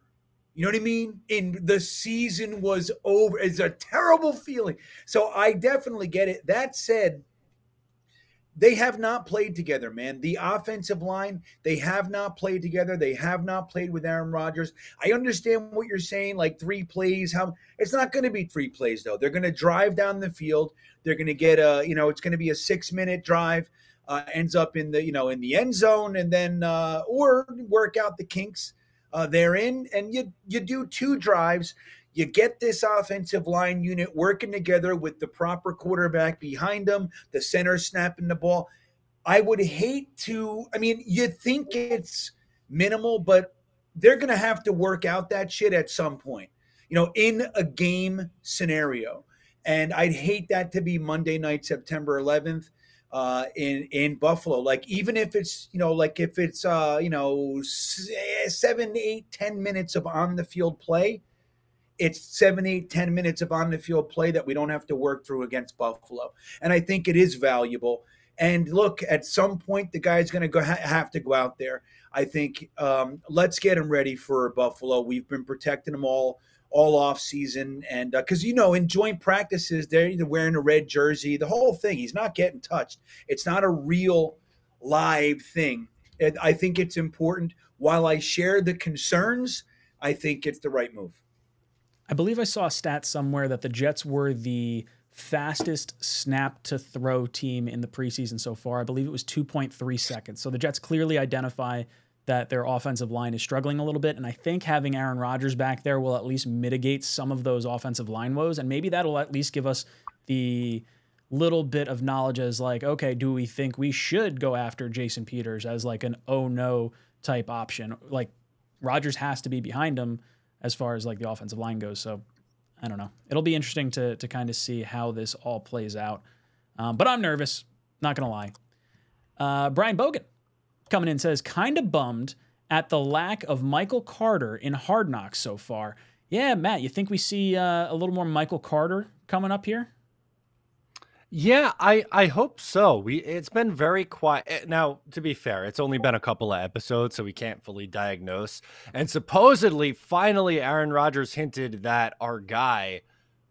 You know what I mean? And the season was over. It's a terrible feeling. So I definitely get it. That said, they have not played together, man. The offensive line, they have not played together. They have not played with Aaron Rodgers. I understand what you're saying, like three plays. How it's not going to be three plays though. They're going to drive down the field. They're going to get a, you know, it's going to be a six minute drive. Uh, ends up in the, you know, in the end zone, and then uh, or work out the kinks uh, therein, and you you do two drives you get this offensive line unit working together with the proper quarterback behind them, the center snapping the ball. I would hate to, I mean, you think it's minimal, but they're going to have to work out that shit at some point, you know, in a game scenario. And I'd hate that to be Monday night, September 11th. Uh, in in Buffalo. Like even if it's you know like if it's uh, you know seven, eight, ten minutes of on the field play, it's seven, eight, ten minutes of on the field play that we don't have to work through against Buffalo. And I think it is valuable. And look, at some point, the guy's going to go ha- have to go out there. I think um, let's get him ready for Buffalo. We've been protecting him all all off season, and because uh, you know in joint practices they're either wearing a red jersey, the whole thing. He's not getting touched. It's not a real live thing. And I think it's important. While I share the concerns, I think it's the right move. I believe I saw a stat somewhere that the Jets were the fastest snap to throw team in the preseason so far. I believe it was 2.3 seconds. So the Jets clearly identify that their offensive line is struggling a little bit. And I think having Aaron Rodgers back there will at least mitigate some of those offensive line woes. And maybe that'll at least give us the little bit of knowledge as like, okay, do we think we should go after Jason Peters as like an oh no type option? Like Rodgers has to be behind him as far as like the offensive line goes. So I don't know. It'll be interesting to to kind of see how this all plays out. Um, but I'm nervous. Not gonna lie. Uh, Brian Bogan coming in says kind of bummed at the lack of Michael Carter in Hard Knocks so far. Yeah, Matt, you think we see uh, a little more Michael Carter coming up here? Yeah, I I hope so. We it's been very quiet. Eh, now, to be fair, it's only been a couple of episodes, so we can't fully diagnose. And supposedly, finally, Aaron Rodgers hinted that our guy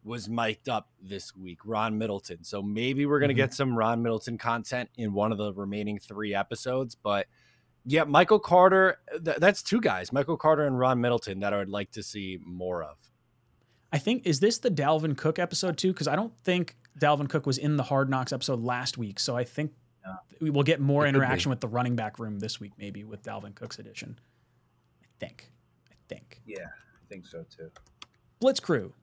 was mic'd up this week, Ron Middleton. So maybe we're gonna mm-hmm. get some Ron Middleton content in one of the remaining three episodes. But yeah, Michael Carter. Th- that's two guys, Michael Carter and Ron Middleton, that I would like to see more of. I think is this the Dalvin Cook episode too? Because I don't think Dalvin Cook was in the Hard Knocks episode last week, so I think we will get more it interaction with the running back room this week, maybe with Dalvin Cook's edition. I think. I think. Yeah, I think so too. Blitz Crew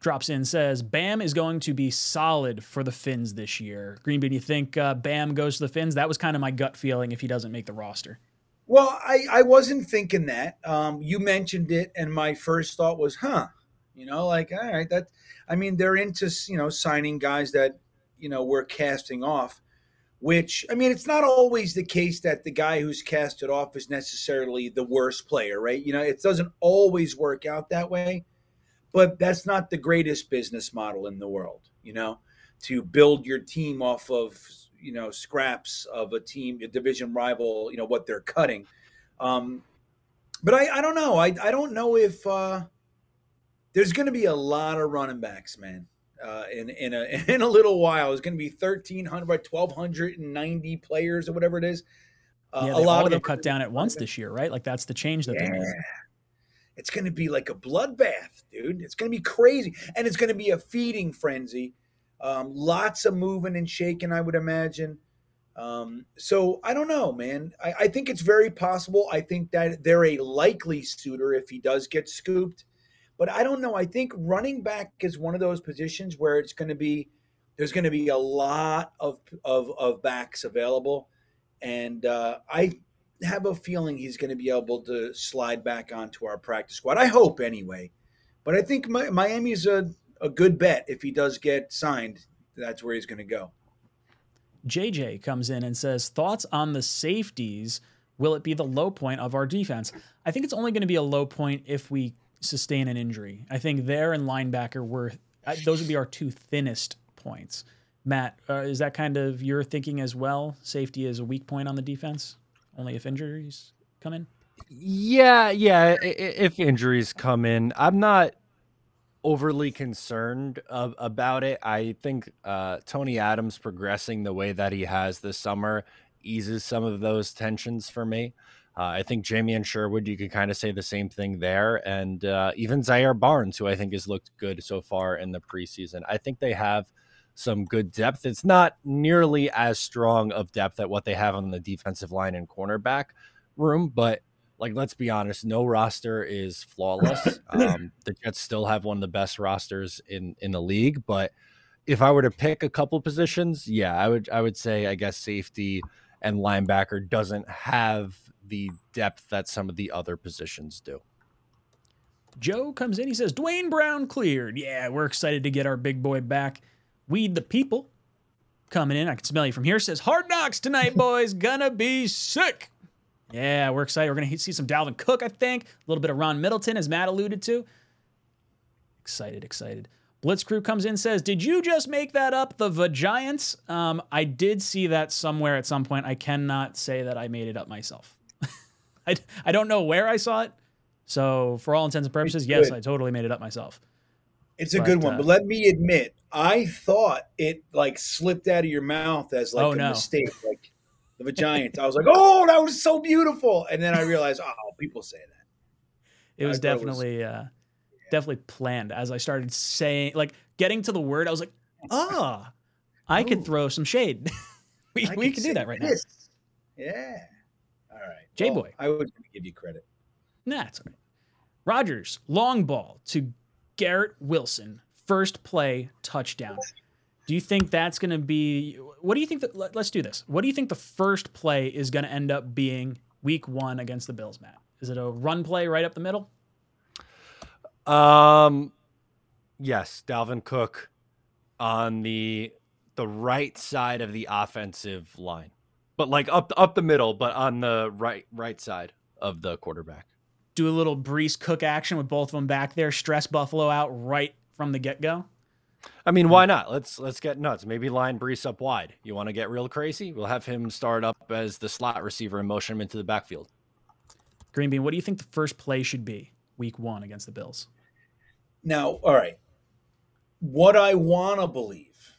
drops in says Bam is going to be solid for the Fins this year. Green Bean, you think uh, Bam goes to the Fins? That was kind of my gut feeling if he doesn't make the roster. Well, I, I wasn't thinking that. Um, you mentioned it, and my first thought was, huh, You know, like all right, that I mean, they're into you know signing guys that you know we're casting off. Which I mean, it's not always the case that the guy who's casted off is necessarily the worst player, right? You know, it doesn't always work out that way, but that's not the greatest business model in the world. You know, to build your team off of you know scraps of a team, a division rival, you know what they're cutting. Um, but I, I don't know. I, I don't know if uh, there's going to be a lot of running backs, man. Uh, in in a in a little while, it's going to be thirteen hundred by twelve hundred and ninety players or whatever it is. Uh, yeah, a lot of them cut down at once this year, right? Like that's the change that yeah. they made. It's going to be like a bloodbath, dude. It's going to be crazy, and it's going to be a feeding frenzy. Um, lots of moving and shaking, I would imagine. Um, so I don't know, man. I, I, think it's very possible. I think that they're a likely suitor if he does get scooped. But I don't know. I think running back is one of those positions where it's going to be there's going to be a lot of of, of backs available, and uh, I have a feeling he's going to be able to slide back onto our practice squad. I hope anyway. But I think Miami's a, a good bet if he does get signed. That's where he's going to go. JJ comes in and says, Thoughts on the safeties? Will it be the low point of our defense? I think it's only going to be a low point if we sustain an injury. I think there and linebacker were those would be our two thinnest points. Matt, uh, is that kind of your thinking as well? Safety is a weak point on the defense, only if injuries come in. Yeah, yeah. If injuries come in, I'm not overly concerned of, about it. I think uh, Tony Adams progressing the way that he has this summer eases some of those tensions for me. Uh, I think Jamien Sherwood, you could kind of say the same thing there. And uh, even Zaire Barnes, who I think has looked good so far in the preseason. I think they have some good depth. It's not nearly as strong of depth at what they have on the defensive line and cornerback room, but like let's be honest, no roster is flawless. Um, the Jets still have one of the best rosters in in the league, but if I were to pick a couple positions, yeah, I would I would say I guess safety and linebacker doesn't have the depth that some of the other positions do. Joe comes in. He says, Duane Brown cleared. Yeah, we're excited to get our big boy back. Weed the people coming in. I can smell you from here. Says, Hard knocks tonight, boys. Gonna be sick. Yeah, we're excited. We're to see some Dalvin Cook, I think. A little bit of Ron Middleton, as Matt alluded to. Excited, excited. Blitz Crew comes in says, Did you just make that up? The Vagiants? Um, I did see that somewhere at some point. I cannot say that I made it up myself. I, I don't know where I saw it. So, for all intents and purposes, yes, I totally made it up myself. It's a but, good one. Uh, but let me admit, I thought it like slipped out of your mouth as like oh, a no. mistake. Like, the Giants. I was like, oh, that was so beautiful. And then I realized, oh, people say that. It was definitely, it was, uh, yeah. definitely planned. As I started saying, like getting to the word, I was like, ah, oh, I could throw some shade. we we can do that right this. now. Yeah. All right. J Boy. Well, I was going to give you credit. Nah, it's all right. Rodgers, long ball to Garrett Wilson, first play touchdown. Do you think that's going to be? What do you think that? Let, us do this. What do you think the first play is going to end up being week one against the Bills, Matt? Is it a run play right up the middle? Um, yes, Dalvin Cook on the the right side of the offensive line, but like up up the middle, but on the right right side of the quarterback. Do a little Breece Cook action with both of them back there, stress Buffalo out right from the get go. I mean, why not? Let's let's get nuts. Maybe line Breece up wide. You want to get real crazy? We'll have him start up as the slot receiver and motion him into the backfield. Green Bean, what do you think the first play should be week one against the Bills? Now, all right. What I want to believe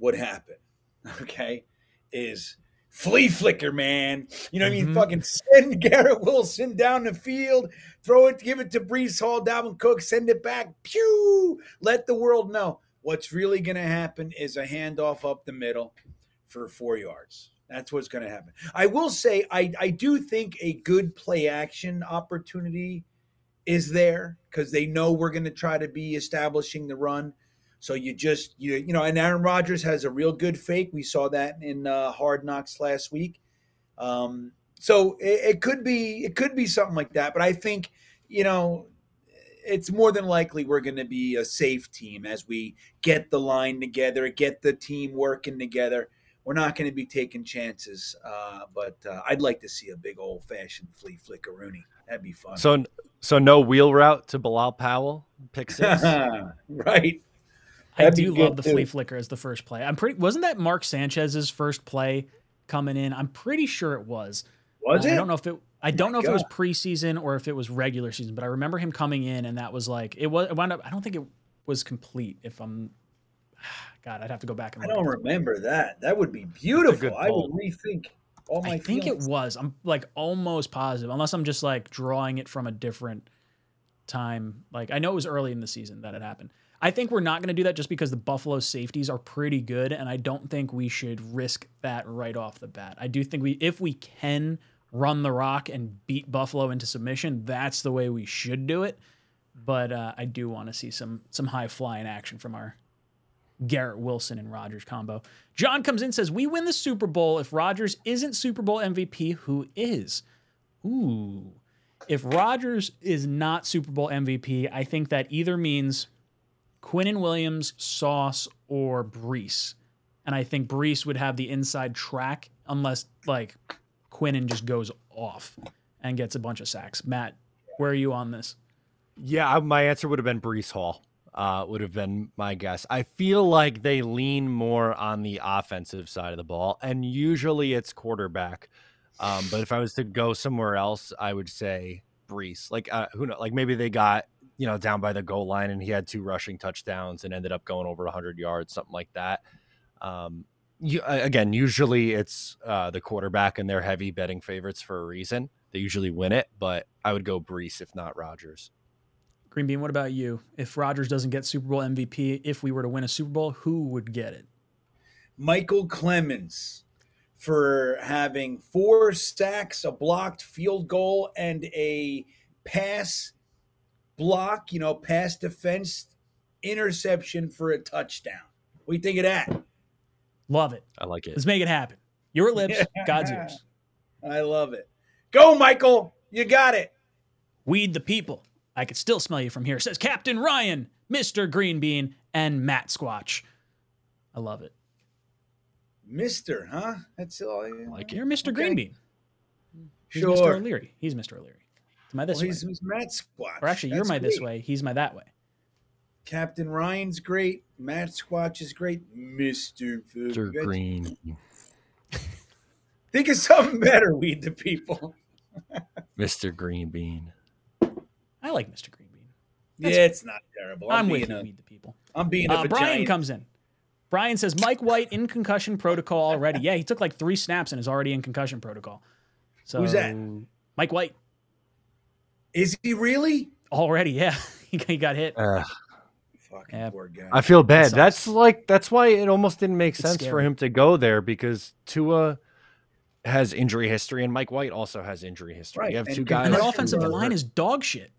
would happen, okay, is flea flicker, man. You know what mm-hmm. I mean? Mm-hmm. Fucking send Garrett Wilson down the field, throw it, give it to Breece Hall, Dalvin Cook, send it back, pew, let the world know. What's really going to happen is a handoff up the middle for four yards. That's what's going to happen. I will say, I, I do think a good play action opportunity is there because they know we're going to try to be establishing the run. So you just you you know, and Aaron Rodgers has a real good fake. We saw that in uh, Hard Knocks last week. Um, so it, it could be it could be something like that. But I think you know it's more than likely we're going to be a safe team as we get the line together, get the team working together. We're not going to be taking chances, uh, but uh, I'd like to see a big old fashioned flea flickeroony. That'd be fun. So, so no wheel route to Bilal Powell, pick six. right. I do love the too. flea flicker as the first play. I'm pretty. Wasn't that Mark Sanchez's first play coming in? I'm pretty sure it was. Was uh, it? I don't know if it. I don't know God. if it was preseason or if it was regular season, but I remember him coming in and that was like it was. It wound up. I don't think it was complete. If I'm, God, I'd have to go back and. I don't remember that. That would be beautiful. I would rethink all my. I think feelings. it was. I'm like almost positive, unless I'm just like drawing it from a different time. Like I know it was early in the season that it happened. I think we're not going to do that just because the Buffalo safeties are pretty good, and I don't think we should risk that right off the bat. I do think we, if we can run the rock and beat Buffalo into submission, that's the way we should do it. But uh, I do want to see some some high flying action from our Garrett Wilson and Rodgers combo. John comes in says we win the Super Bowl if Rodgers isn't Super Bowl MVP. Who is? Ooh, if Rodgers is not Super Bowl MVP, I think that either means Quinnen Williams, Sauce, or Breece. And I think Breece would have the inside track unless like Quinnen just goes off and gets a bunch of sacks. Matt, where are you on this? Yeah, my answer would have been Breece Hall. Uh, would have been my guess. I feel like they lean more on the offensive side of the ball, and usually it's quarterback. Um, but if I was to go somewhere else, I would say Breece. Like uh, who know? Like maybe they got you know down by the goal line and he had two rushing touchdowns and ended up going over 100 yards, something like that. Um, you, again, usually it's uh, the quarterback and they're heavy betting favorites for a reason. They usually win it, but I would go Breece if not Rodgers. Green Bean, what about you? If Rodgers doesn't get Super Bowl MVP, if we were to win a Super Bowl, who would get it? Micheal Clemons for having four sacks, a blocked field goal, and a pass block, you know, pass defense, interception for a touchdown. What do you think of that? Love it. I like it. Let's make it happen. Your lips, God's ears. I love it. Go, Michael. You got it. Weed the people. I could still smell you from here, says Captain Ryan, Mr. Green Bean, and Matt Squatch. I love it. Mister, huh? That's all I like. It. You're Mr. Okay. Green Bean. He's sure. Mr. O'Leary. He's Mr. O'Leary. My this well, way. He's, he's Matt Squatch. Or actually, That's you're my great. this way. He's my that way. Captain Ryan's great. Matt Squatch is great. Mister Green. Think of something better. Weed the people. Mr. Green Bean. I like Mr. Green Bean. That's yeah, it's not terrible. I'm, I'm with you. Weed the people. I'm being a uh, Brian comes in. Brian says Mike White in concussion protocol already. Yeah, he took like three snaps and is already in concussion protocol. So who's that? Mike White. Is he really? Already, yeah. he got hit. Uh, Fucking yeah. poor guy. I feel bad. That that's like that's why it almost didn't make it's sense scary. for him to go there because Tua has injury history and Mike White also has injury history. Right. You have and two guys. And the offensive line is dog shit.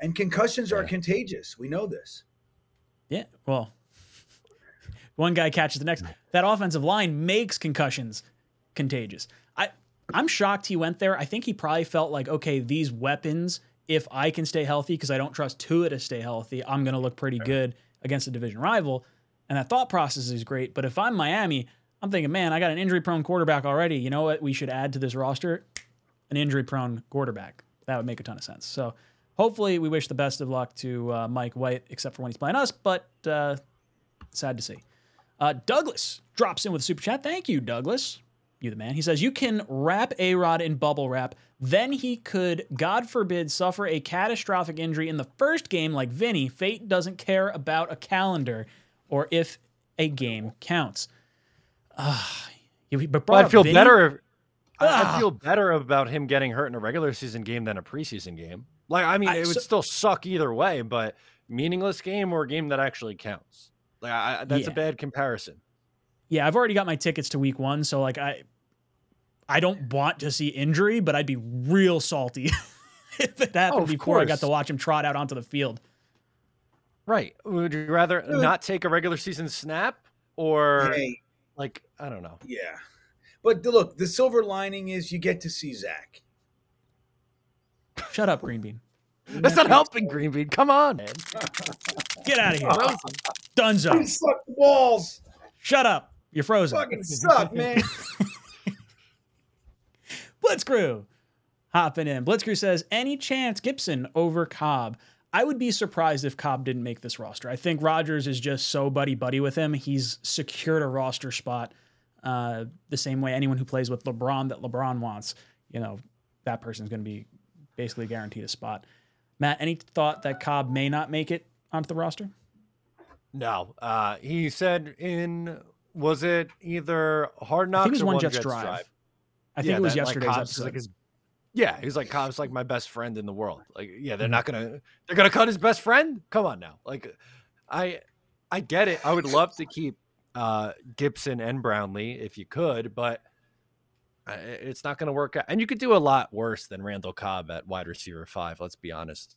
And concussions yeah. are contagious. We know this. Yeah. Well, one guy catches the next. That offensive line makes concussions contagious. I'm shocked he went there. I think he probably felt like, okay, these weapons if I can stay healthy, because I don't trust Tua to stay healthy, I'm going to look pretty good against a division rival. And that thought process is great. But if I'm Miami, I'm thinking, man, I got an injury prone quarterback already. You know what? We should add to this roster an injury prone quarterback. That would make a ton of sense. So hopefully, we wish the best of luck to uh, Mike White, except for when he's playing us. But uh, sad to see. Uh, Douglas drops in with a super chat. Thank you, Douglas you the man. He says you can wrap A Rod in bubble wrap, then he could, God forbid, suffer a catastrophic injury in the first game like Vinny. Fate doesn't care about a calendar or if a game counts. Uh, but well, I feel Vinny? better. I, I, ah. feel better about him getting hurt in a regular season game than a preseason game. Like, I mean, I, it would so, still suck either way, but meaningless game or a game that actually counts. Like, I, that's yeah. a bad comparison. Yeah, I've already got my tickets to week one, so like I I don't want to see injury, but I'd be real salty if it happened oh, before course. I got to watch him trot out onto the field. Right. Would you rather not take a regular season snap or hey. like I don't know. Yeah. But look, the silver lining is you get to see Zach. Shut up, Green Bean. That's not helping, Green Bean. Come on, man. Get out of here. Frozen. You Dunzo. suck the balls. Shut up. You're frozen. Fucking suck, man. Blitzcrew hopping in. Blitzcrew says, any chance Gibson over Cobb? I would be surprised if Cobb didn't make this roster. I think Rodgers is just so buddy buddy with him. He's secured a roster spot uh, the same way anyone who plays with LeBron that LeBron wants, you know, that person's going to be basically guaranteed a spot. Matt, any thought that Cobb may not make it onto the roster? No, uh, he said in was it either Hard Knocks it or one Jets, Jets drive. I think Yeah, it was that, yesterday's Cobb's is, episode. like his yeah, he's like Cobb's like my best friend in the world. Like, yeah, Mm-hmm. they're not gonna they're gonna cut his best friend. Come on now, like, I I get it. I would love to keep uh, Gibson and Brownlee if you could, but uh, it's not gonna work out. And you could do a lot worse than Randall Cobb at wide receiver five. Let's be honest.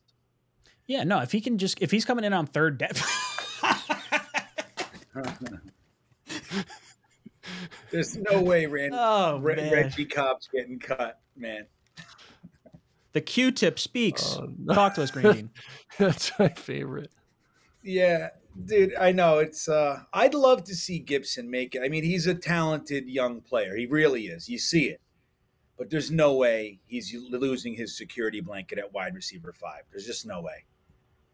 yeah, no, if he can just if he's coming in on third depth. There's no way Rand, oh Re- Reggie Cobb's getting cut, man. The Q-tip speaks. Oh, no. Talk to us, Green Bean. That's my favorite. Yeah, dude, I know it's. uh I'd love to see Gibson make it. I mean, he's a talented young player. He really is. You see it, but there's no way he's losing his security blanket at wide receiver five. There's just no way,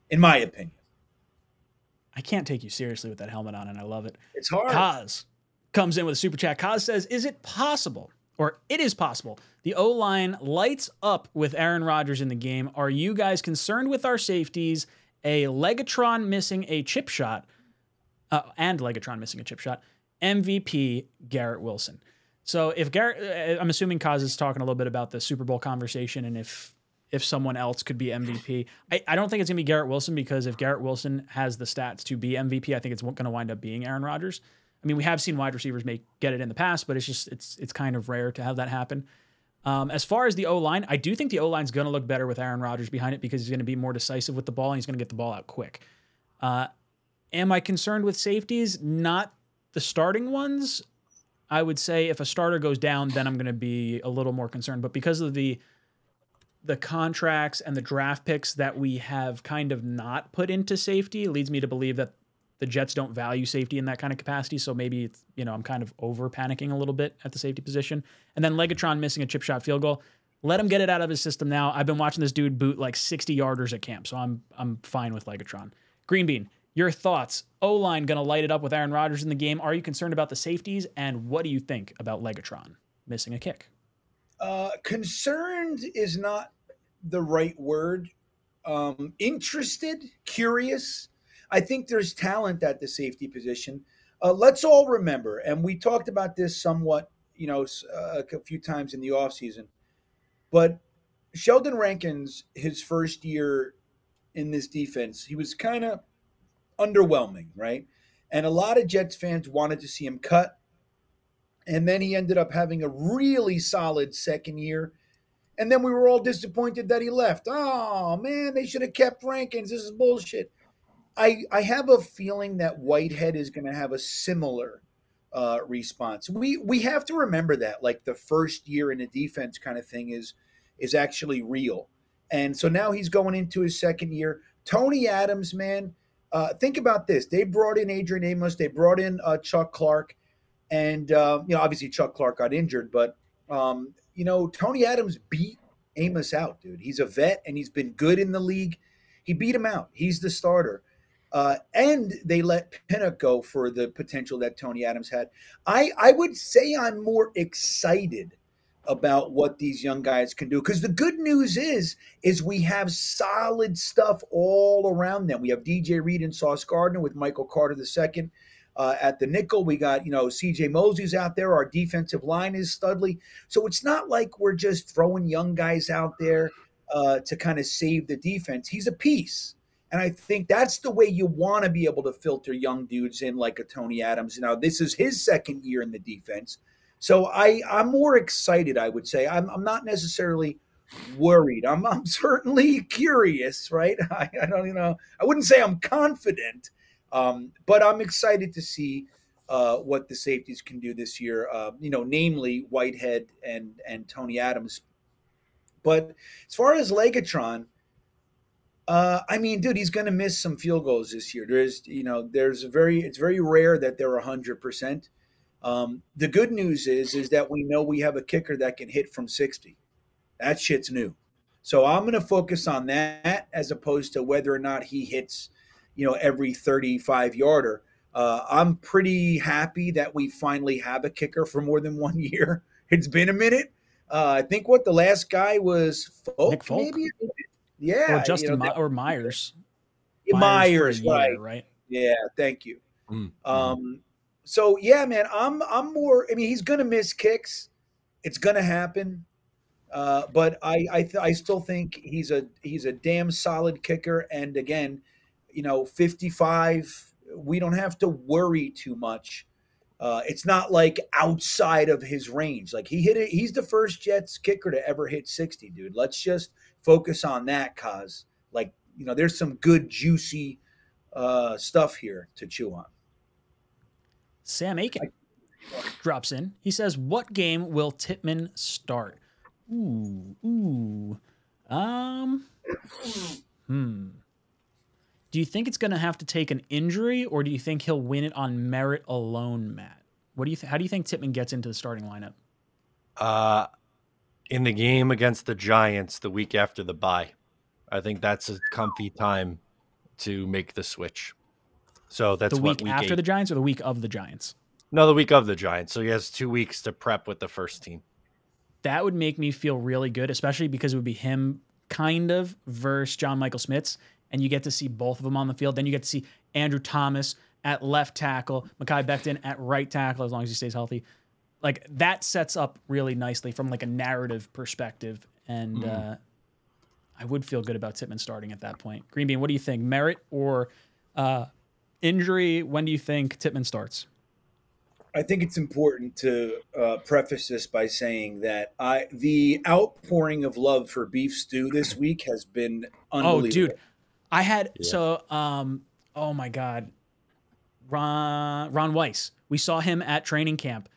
in my opinion. I can't take you seriously with that helmet on, and I love it. It's hard. Kaz comes in with a super chat. Kaz says, "Is it possible, or it is possible, the O line lights up with Aaron Rodgers in the game? Are you guys concerned with our safeties? A Legatron missing a chip shot, uh, and Legatron missing a chip shot. MVP Garrett Wilson. So if Garrett, uh, I'm assuming Kaz is talking a little bit about the Super Bowl conversation, and if if someone else could be MVP. I, I don't think it's to be Garrett Wilson because if Garrett Wilson has the stats to be MVP, I think it's going to wind up being Aaron Rodgers. I mean, we have seen wide receivers make get it in the past, but it's just it's it's kind of rare to have that happen. Um, as far as the O line, I do think the O line's going to look better with Aaron Rodgers behind it because he's going to be more decisive with the ball and he's going to get the ball out quick. Uh, am I concerned with safeties? Not the starting ones. I would say if a starter goes down, then I'm going to be a little more concerned. But because of the the contracts and the draft picks that we have kind of not put into safety leads me to believe that the Jets don't value safety in that kind of capacity. So maybe it's, you know I'm kind of over panicking a little bit at the safety position. And then Legatron missing a chip shot field goal. Let him get it out of his system now. I've been watching this dude boot like 60 yarders at camp, so I'm I'm fine with Legatron. Green Bean, your thoughts? O line gonna light it up with Aaron Rodgers in the game. Are you concerned about the safeties? And what do you think about Legatron missing a kick? Uh, concerned is not the right word. Um, interested, curious. I think there's talent at the safety position. Uh, let's all remember, and we talked about this somewhat, you know, uh, a few times in the offseason, but Sheldon Rankins, his first year in this defense, he was kind of underwhelming, right? And a lot of Jets fans wanted to see him cut. And then he ended up having a really solid second year. And then we were all disappointed that he left. Oh man, they should have kept Rankins. This is bullshit. I I have a feeling that Whitehead is going to have a similar uh, response. We we have to remember that like the first year in a defense kind of thing is is actually real. And so now he's going into his second year. Tony Adams, man, uh, think about this. They brought in Adrian Amos. They brought in uh, Chuck Clark, and uh, you know obviously Chuck Clark got injured, but um, you know Tony Adams beat Amos out, dude. He's a vet and he's been good in the league. He beat him out. He's the starter. Uh, and they let Pinnock go for the potential that Tony Adams had. I I would say I'm more excited about what these young guys can do because the good news is is we have solid stuff all around them. We have DJ Reed and Sauce Gardner with Michael Carter II. Uh, at the nickel, we got you know C.J. Mosley's out there. Our defensive line is Studley, so it's not like we're just throwing young guys out there uh, to kind of save the defense. He's a piece, and I think that's the way you want to be able to filter young dudes in, like a Tony Adams. Now this is his second year in the defense, so I I'm more excited. I would say I'm I'm not necessarily worried. I'm I'm certainly curious, right? I, I don't you know I wouldn't say I'm confident. Um, but I'm excited to see uh, what the safeties can do this year. Uh, you know, namely Whitehead and and Tony Adams. But as far as Legatron, Uh, I mean, dude, he's going to miss some field goals this year. There's, you know, there's a very, it's very rare that they're hundred percent. Um, the good news is, is that we know we have a kicker that can hit from sixty. That shit's new. So I'm going to focus on that as opposed to whether or not he hits, you know, every 35 yarder. Uh, I'm pretty happy that we finally have a kicker for more than one year. It's been a minute. Uh, I think what the last guy was Folk, Nick Folk? maybe. Yeah, or Justin you know, My- or Myers. that- Myers, for right? year, right? Yeah, thank you. Mm, Um, so yeah, man, I'm I'm more. I mean, he's gonna miss kicks. It's gonna happen. Uh, but I I, th- I still think he's a he's a damn solid kicker. And again, you know, 55. We don't have to worry too much. Uh, it's not like outside of his range. Like he hit it. He's the first Jets kicker to ever hit 60, dude. Let's just focus on that, cause like you know, there's some good juicy uh, stuff here to chew on. Sam Aiken drops in. He says, "What game will Tippmann start?" Ooh, ooh. Um. Hmm. Do you think it's going to have to take an injury, or do you think he'll win it on merit alone, Matt? What do you? Th- how do you think Tippmann gets into the starting lineup? Uh, in the game against the Giants the week after the bye, I think that's a comfy time to make the switch. So that's the what week week after eight- the Giants or the week of the Giants? no, the week of the Giants. So he has two weeks to prep with the first team. that would make me feel really good, especially because it would be him kind of versus John Michael Schmitz, and you get to see both of them on the field. Then you get to see Andrew Thomas at left tackle, Mekhi Becton at right tackle, as long as he stays healthy. Like that sets up really nicely from like a narrative perspective, and Mhm. uh, I would feel good about Tippmann starting at that point. Green Bean, what do you think? Merit or uh, injury? When do you think Tippmann starts? I think it's important to uh, preface this by saying that I the outpouring of love for beef stew this week has been unbelievable. Oh, dude, I had Yeah. so um. Oh my god, Ron Ron Weiss. We saw him at training camp,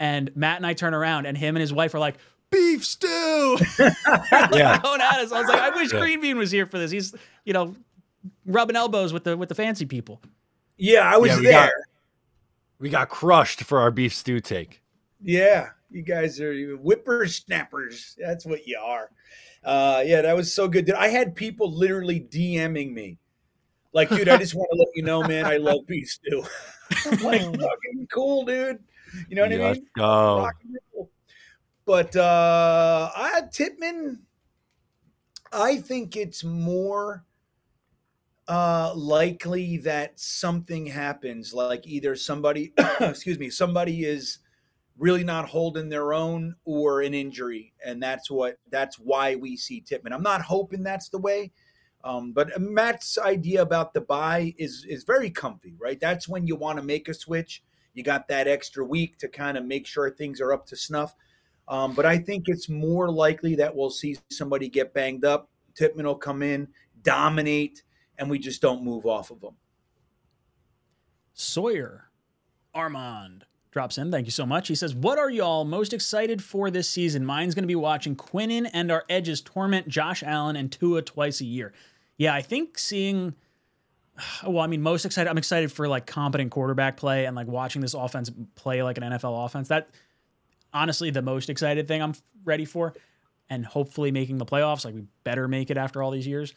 and Matt and I turn around, and him and his wife are like, "Beef stew!" Yeah. going at us. I was like, I wish Yeah. Green Bean was here for this. He's you know rubbing elbows with the with the fancy people. Yeah, I was Yeah, we there. got- We got crushed for our beef stew take. Yeah, you guys are whippersnappers. That's what you are. Uh, yeah, that was so good. Dude, I had people literally DMing me, like, dude, I just want to let you know, man, I love beef stew. I'm like, fucking cool, dude. You know what I Let's mean? go. rock and roll. But uh I Tippmann, I think it's more uh likely that something happens, like either somebody excuse me, somebody is really not holding their own or an injury. And that's what that's why we see Tippmann. I'm not hoping that's the way. Um, but Matt's idea about the buy is is very comfy, right? That's when you want to make a switch. You got that extra week to kind of make sure things are up to snuff. Um, but I think it's more likely that we'll see somebody get banged up. Tippmann will come in, dominate, and we just don't move off of them. Sawyer Armand drops in. Thank you so much. He says, What are y'all most excited for this season? Mine's going to be watching Quinnen and our edges torment Josh Allen and Tua twice a year. Yeah, I think seeing. Well, I mean, most excited. I'm excited for like competent quarterback play and like watching this offense play like an NFL offense. That honestly the most excited thing I'm ready for, and hopefully making the playoffs. Like we better make it after all these years.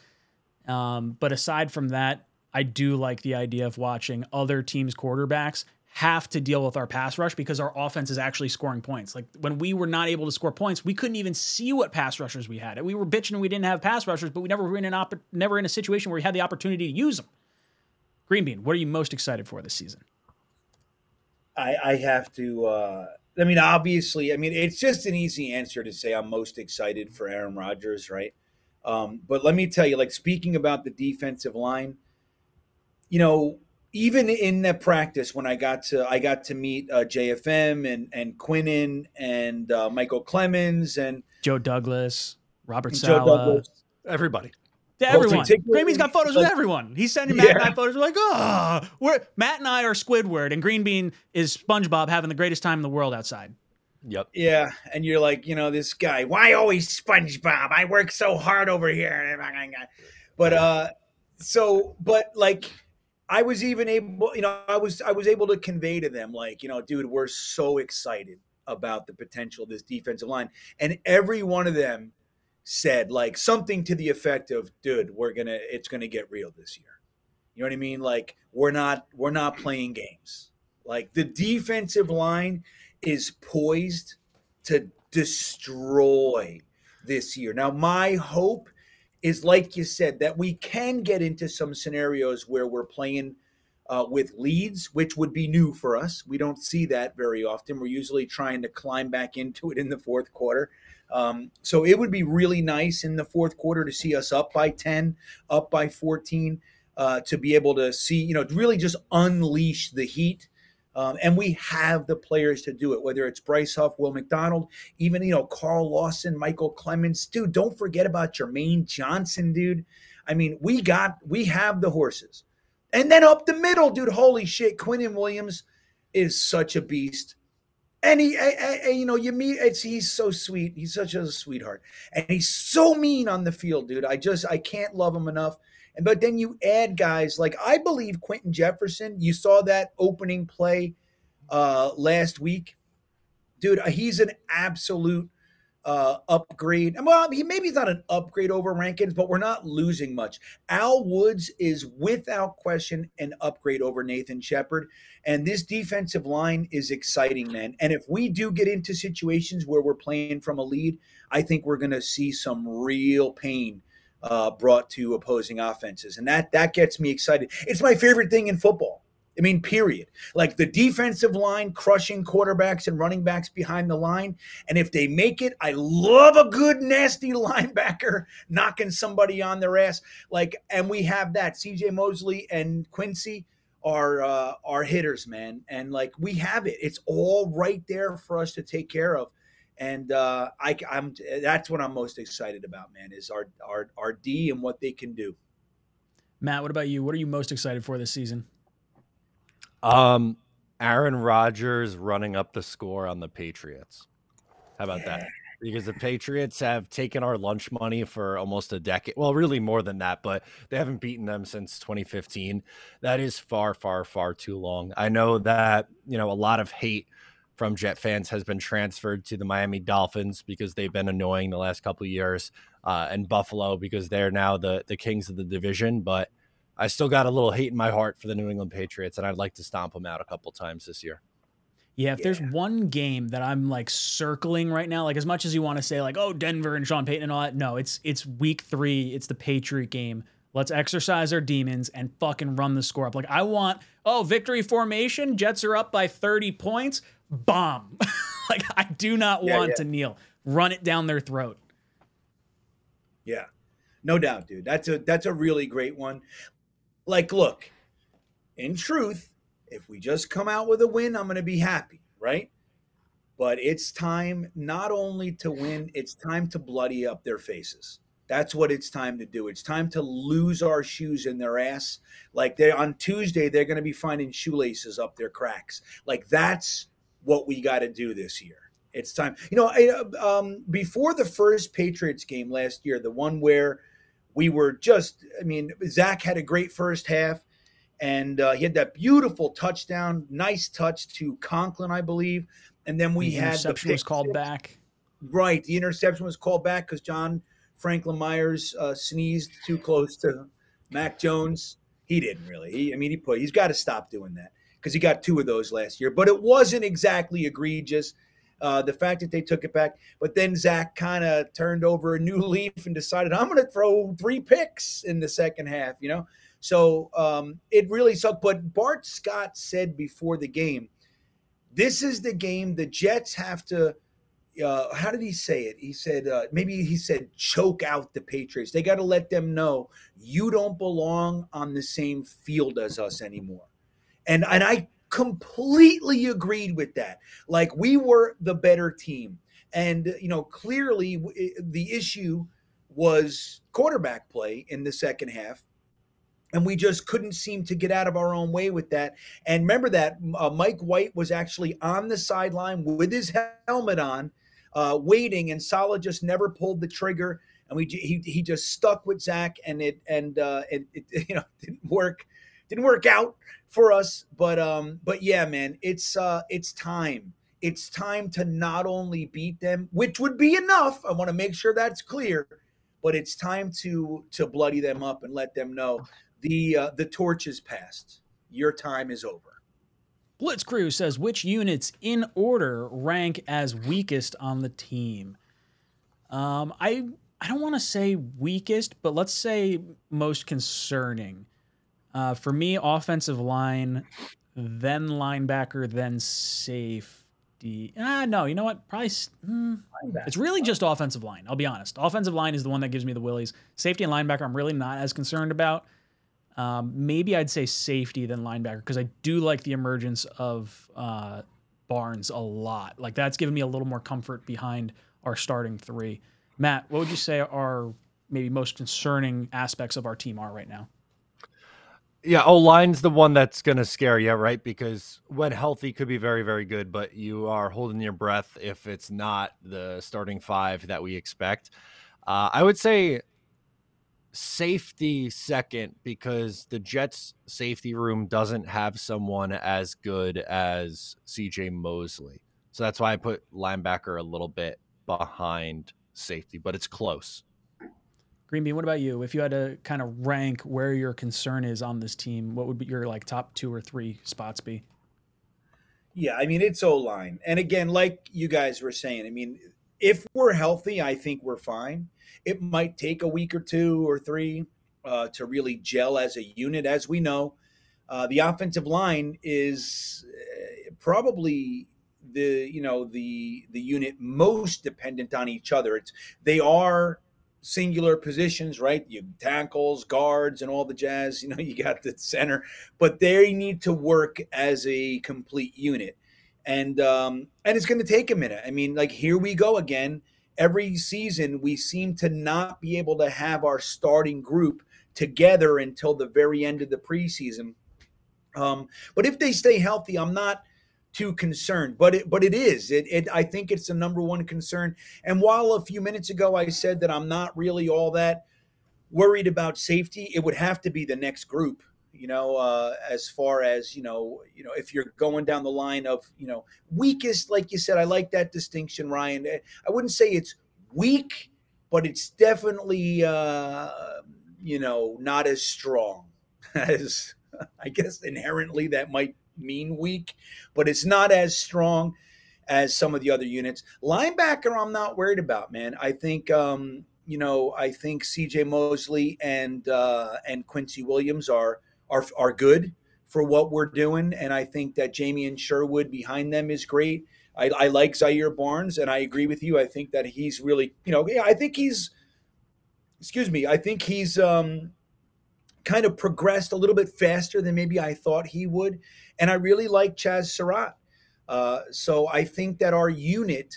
Um, but aside from that, I do like the idea of watching other teams' quarterbacks have to deal with our pass rush because our offense is actually scoring points. Like when we were not able to score points, we couldn't even see what pass rushers we had. We were bitching we didn't have pass rushers, but we never were in an op- never in a situation where we had the opportunity to use them. Green Bean, what are you most excited for this season? I, I have to. Uh, I mean, obviously, I mean, it's just an easy answer to say I'm most excited for Aaron Rodgers, right? Um, but let me tell you, like speaking about the defensive line, you know, even in that practice when I got to I got to meet uh, JFM and and Quinnen and uh, Micheal Clemons and Joe Douglas, Robert Joe Saleh, Douglas. Everybody. to Well, everyone. particularly- Green Bean's got photos with everyone. He's sending Matt and I photos. We're like, oh, we're Matt and I are Squidward, and Green Bean is SpongeBob having the greatest time in the world outside. Yep. Yeah, and you're like, you know, this guy. Why always SpongeBob? I work so hard over here. But uh, so but like I was even able, you know, I was I was able to convey to them like, you know, dude, we're so excited about the potential of this defensive line, and every one of them said like something to the effect of, dude, we're gonna, it's gonna get real this year. You know what I mean? Like we're not we're not playing games. Like the defensive line is poised to destroy this year. Now, my hope is, like you said, that we can get into some scenarios where we're playing uh, with leads, which would be new for us. We don't see that very often. We're usually trying to climb back into it in the fourth quarter. Um, so it would be really nice in the fourth quarter to see us up by 10, up by 14, uh, to be able to see, you know, really just unleash the heat um, and we have the players to do it, whether it's Bryce Huff, Will McDonald, even, you know, Carl Lawson, Micheal Clemons. Dude, don't forget about Jermaine Johnson, dude. I mean, we got, we have the horses. And then up the middle, dude, holy shit, Quinnen Williams is such a beast. And he, I, I, you know, you meet, it's, he's so sweet. He's such a sweetheart. And he's so mean on the field, dude. I just, I can't love him enough. And but then you add guys like I believe Quinton Jefferson. You saw that opening play uh, last week, dude. Uh, he's an absolute uh, upgrade. And well, he maybe he's not an upgrade over Rankins, but we're not losing much. Al Woods is without question an upgrade over Nathan Shepherd, and this defensive line is exciting, man. And if we do get into situations where we're playing from a lead, I think we're going to see some real pain uh, brought to opposing offenses, and that that gets me excited. It's my favorite thing in football. I mean, period. Like the defensive line crushing quarterbacks and running backs behind the line. And if they make it, I love a good, nasty linebacker knocking somebody on their ass. Like, and we have that. CJ Mosley and Quincy are uh, are hitters, man. And like we have it. It's all right there for us to take care of and uh, I, am that's what I'm most excited about, man. Is our our our D and what they can do. Matt, what about you? What are you most excited for this season? Um, Aaron Rodgers running up the score on the Patriots. How about yeah. that? Because the Patriots have taken our lunch money for almost a decade. Well, really more than that, but they haven't beaten them since 2015. That is far, far, far too long. I know that, you know, a lot of hate from Jet fans has been transferred to the Miami Dolphins because they've been annoying the last couple years, uh, and Buffalo because they're now the the kings of the division. But I still got a little hate in my heart for the New England Patriots, and I'd like to stomp them out a couple times this year. Yeah, if yeah. there's one game that I'm like circling right now, like as much as you want to say like, oh, Denver and Sean Payton and all that, no, it's it's week three, it's the Patriot game. Let's exercise our demons and fucking run the score up. Like I want, oh, victory formation, Jets are up by 30 points bomb. like I do not yeah, want yeah. to kneel. Run it down their throat. Yeah. No doubt, dude. That's a that's a really great one. Like look, in truth, if we just come out with a win, I'm going to be happy, right? But it's time not only to win, it's time to bloody up their faces. That's what it's time to do. It's time to lose our shoes in their ass. Like they on Tuesday, they're going to be finding shoelaces up their cracks. Like that's what we got to do this year. It's time. You know, uh, um, before the first Patriots game last year, the one where we were just, I mean, Zach had a great first half and uh, he had that beautiful touchdown, nice touch to Conklin, I believe. And then we the had interception the was called back. Right, the interception was called back because John Franklin Myers uh, sneezed too close to Mac Jones. He didn't really. He, I mean, he put. He's got to stop doing that because he got two of those last year. But it wasn't exactly egregious. Uh, the fact that they took it back, but then Zach kind of turned over a new leaf and decided I'm going to throw three picks in the second half. You know, so um, it really sucked. But Bart Scott said before the game, "This is the game the Jets have to." Uh, how did he say it? He said uh, maybe he said choke out the Patriots. They got to let them know you don't belong on the same field as us anymore. And and I completely agreed with that. Like we were the better team. And you know, clearly the issue was quarterback play in the second half. And we just couldn't seem to get out of our own way with that. And remember that uh, Mike White was actually on the sideline with his helmet on, uh, waiting, and Saleh just never pulled the trigger. and we he, he just stuck with Zach, and it and uh, it, it you know didn't work didn't work out for us. But um, but yeah, man, it's uh, it's time. It's time to not only beat them, which would be enough. I want to make sure that's clear, but it's time to to bloody them up and let them know the uh, the torch is passed. Your time is over. Blitz Crew says which units in order rank as weakest on the team. Um, I I don't want to say weakest, but let's say most concerning. Uh, for me, offensive line, then linebacker, then safety. Ah, no, you know what? Probably. Mm, it's really just offensive line. I'll be honest. Offensive line is the one that gives me the willies. Safety and linebacker, I'm really not as concerned about. Um, maybe I'd say safety than linebacker because I do like the emergence of uh, Barnes a lot. Like that's given me a little more comfort behind our starting three. Matt, what would you say are maybe most concerning aspects of our team are right now? Yeah, O line's the one that's going to scare you, right? Because when healthy, could be very, very good, but you are holding your breath if it's not the starting five that we expect. Uh, I would say safety second because the Jets' safety room doesn't have someone as good as CJ Mosley. So that's why I put linebacker a little bit behind safety, but it's close. What about you? If you had to kind of rank where your concern is on this team, what would be your like top two or three spots be? Yeah, I mean it's O line, and again, like you guys were saying, I mean, if we're healthy, I think we're fine. It might take a week or two or three uh, to really gel as a unit. As we know, uh, the offensive line is uh, probably the you know the the unit most dependent on each other. It's they are singular positions, right? You tackles, guards, and all the jazz. You know, you got the center, but they need to work as a complete unit, and um, and it's going to take a minute. I mean, like here we go again. Every season, we seem to not be able to have our starting group together until the very end of the preseason. Um, but if they stay healthy, I'm not too concerned, but it but it is. It, it I think it's the number one concern. And while a few minutes ago I said that I'm not really all that worried about safety, it would have to be the next group. You know, uh, as far as you know, you know, if you're going down the line of you know weakest, like you said, I like that distinction, Ryan. I wouldn't say it's weak, but it's definitely uh, you know not as strong as I guess inherently that might mean weak, but it's not as strong as some of the other units. Linebacker, I'm not worried about, man. I think um, you know, I think C.J. Mosley and uh, and Quincy Williams are are are good for what we're doing, and I think that Jamien Sherwood behind them is great. I, I like Zaire Barnes, and I agree with you. I think that he's really, you know, I think he's, excuse me, I think he's um, kind of progressed a little bit faster than maybe I thought he would. And I really like Chaz Surratt. Uh, so I think that our unit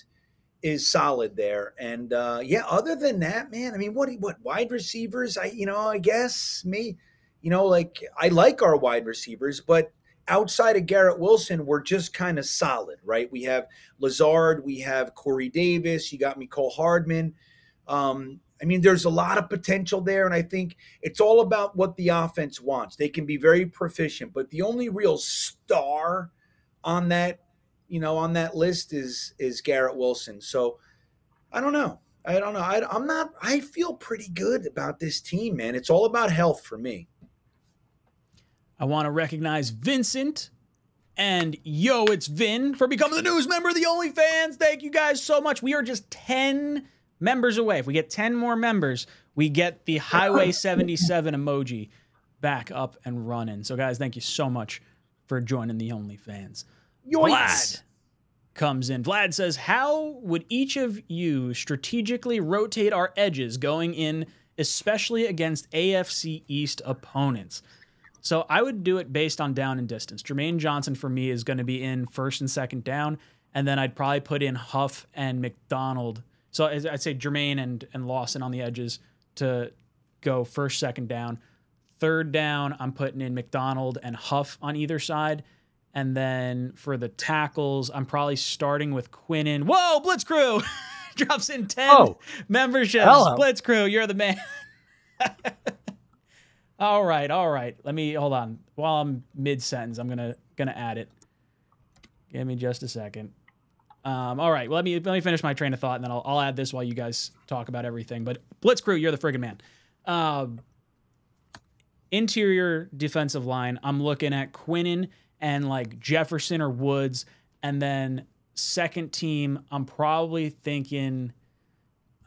is solid there. And uh, yeah, other than that, man, I mean, what what wide receivers? I you know, I guess me, you know, like I like our wide receivers, but outside of Garrett Wilson, we're just kind of solid, right? We have Lazard, we have Corey Davis, you got Mecole Hardman. Um, I mean, there's a lot of potential there, and I think it's all about what the offense wants. They can be very proficient, but the only real star on that, you know, on that list is is Garrett Wilson. So I don't know. I don't know. I, I'm not. I feel pretty good about this team, man. It's all about health for me. I want to recognize Vincent and yo, it's Vin for becoming the news member of the OnlyFans. Thank you guys so much. We are just 10 members away. If we get 10 more members, we get the Highway 77 emoji back up and running. So, guys, thank you so much for joining the OnlyFans. Yoinks. Vlad comes in. Vlad says, How would each of you strategically rotate our edges going in, especially against AFC East opponents? So I would do it based on down and distance. Jermaine Johnson for me is going to be in first and second down, and then I'd probably put in Huff and McDonald so I'd say Jermaine and and Lawson on the edges to go first, second down. Third down, I'm putting in McDonald and Huff on either side. And then for the tackles, I'm probably starting with Quinnen. Whoa, Blitz Crew! drops in 10 Oh. memberships. Hello. Blitz crew, you're the man. all right, all right. Let me hold on. While I'm mid sentence, I'm gonna gonna add it. Give me just a second. Um, all right, well, let me let me finish my train of thought, and then I'll, I'll add this while you guys talk about everything. But Blitz crew, you're the friggin' man. Um, interior defensive line, I'm looking at Quinnen and like Jefferson or Woods, and then second team, I'm probably thinking.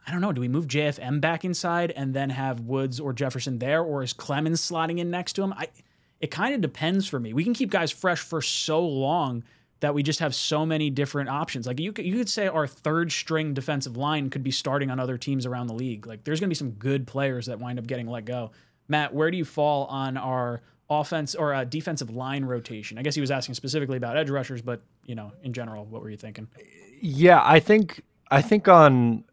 I don't know. Do we move JFM back inside and then have Woods or Jefferson there, or is Clemons slotting in next to him? I, it kind of depends for me. We can keep guys fresh for so long that we just have so many different options. Like you could, you could say our third string defensive line could be starting on other teams around the league. Like there's going to be some good players that wind up getting let go. Matt, where do you fall on our offense or uh, defensive line rotation? I guess he was asking specifically about edge rushers, but you know, in general, what were you thinking? Yeah, I think I think on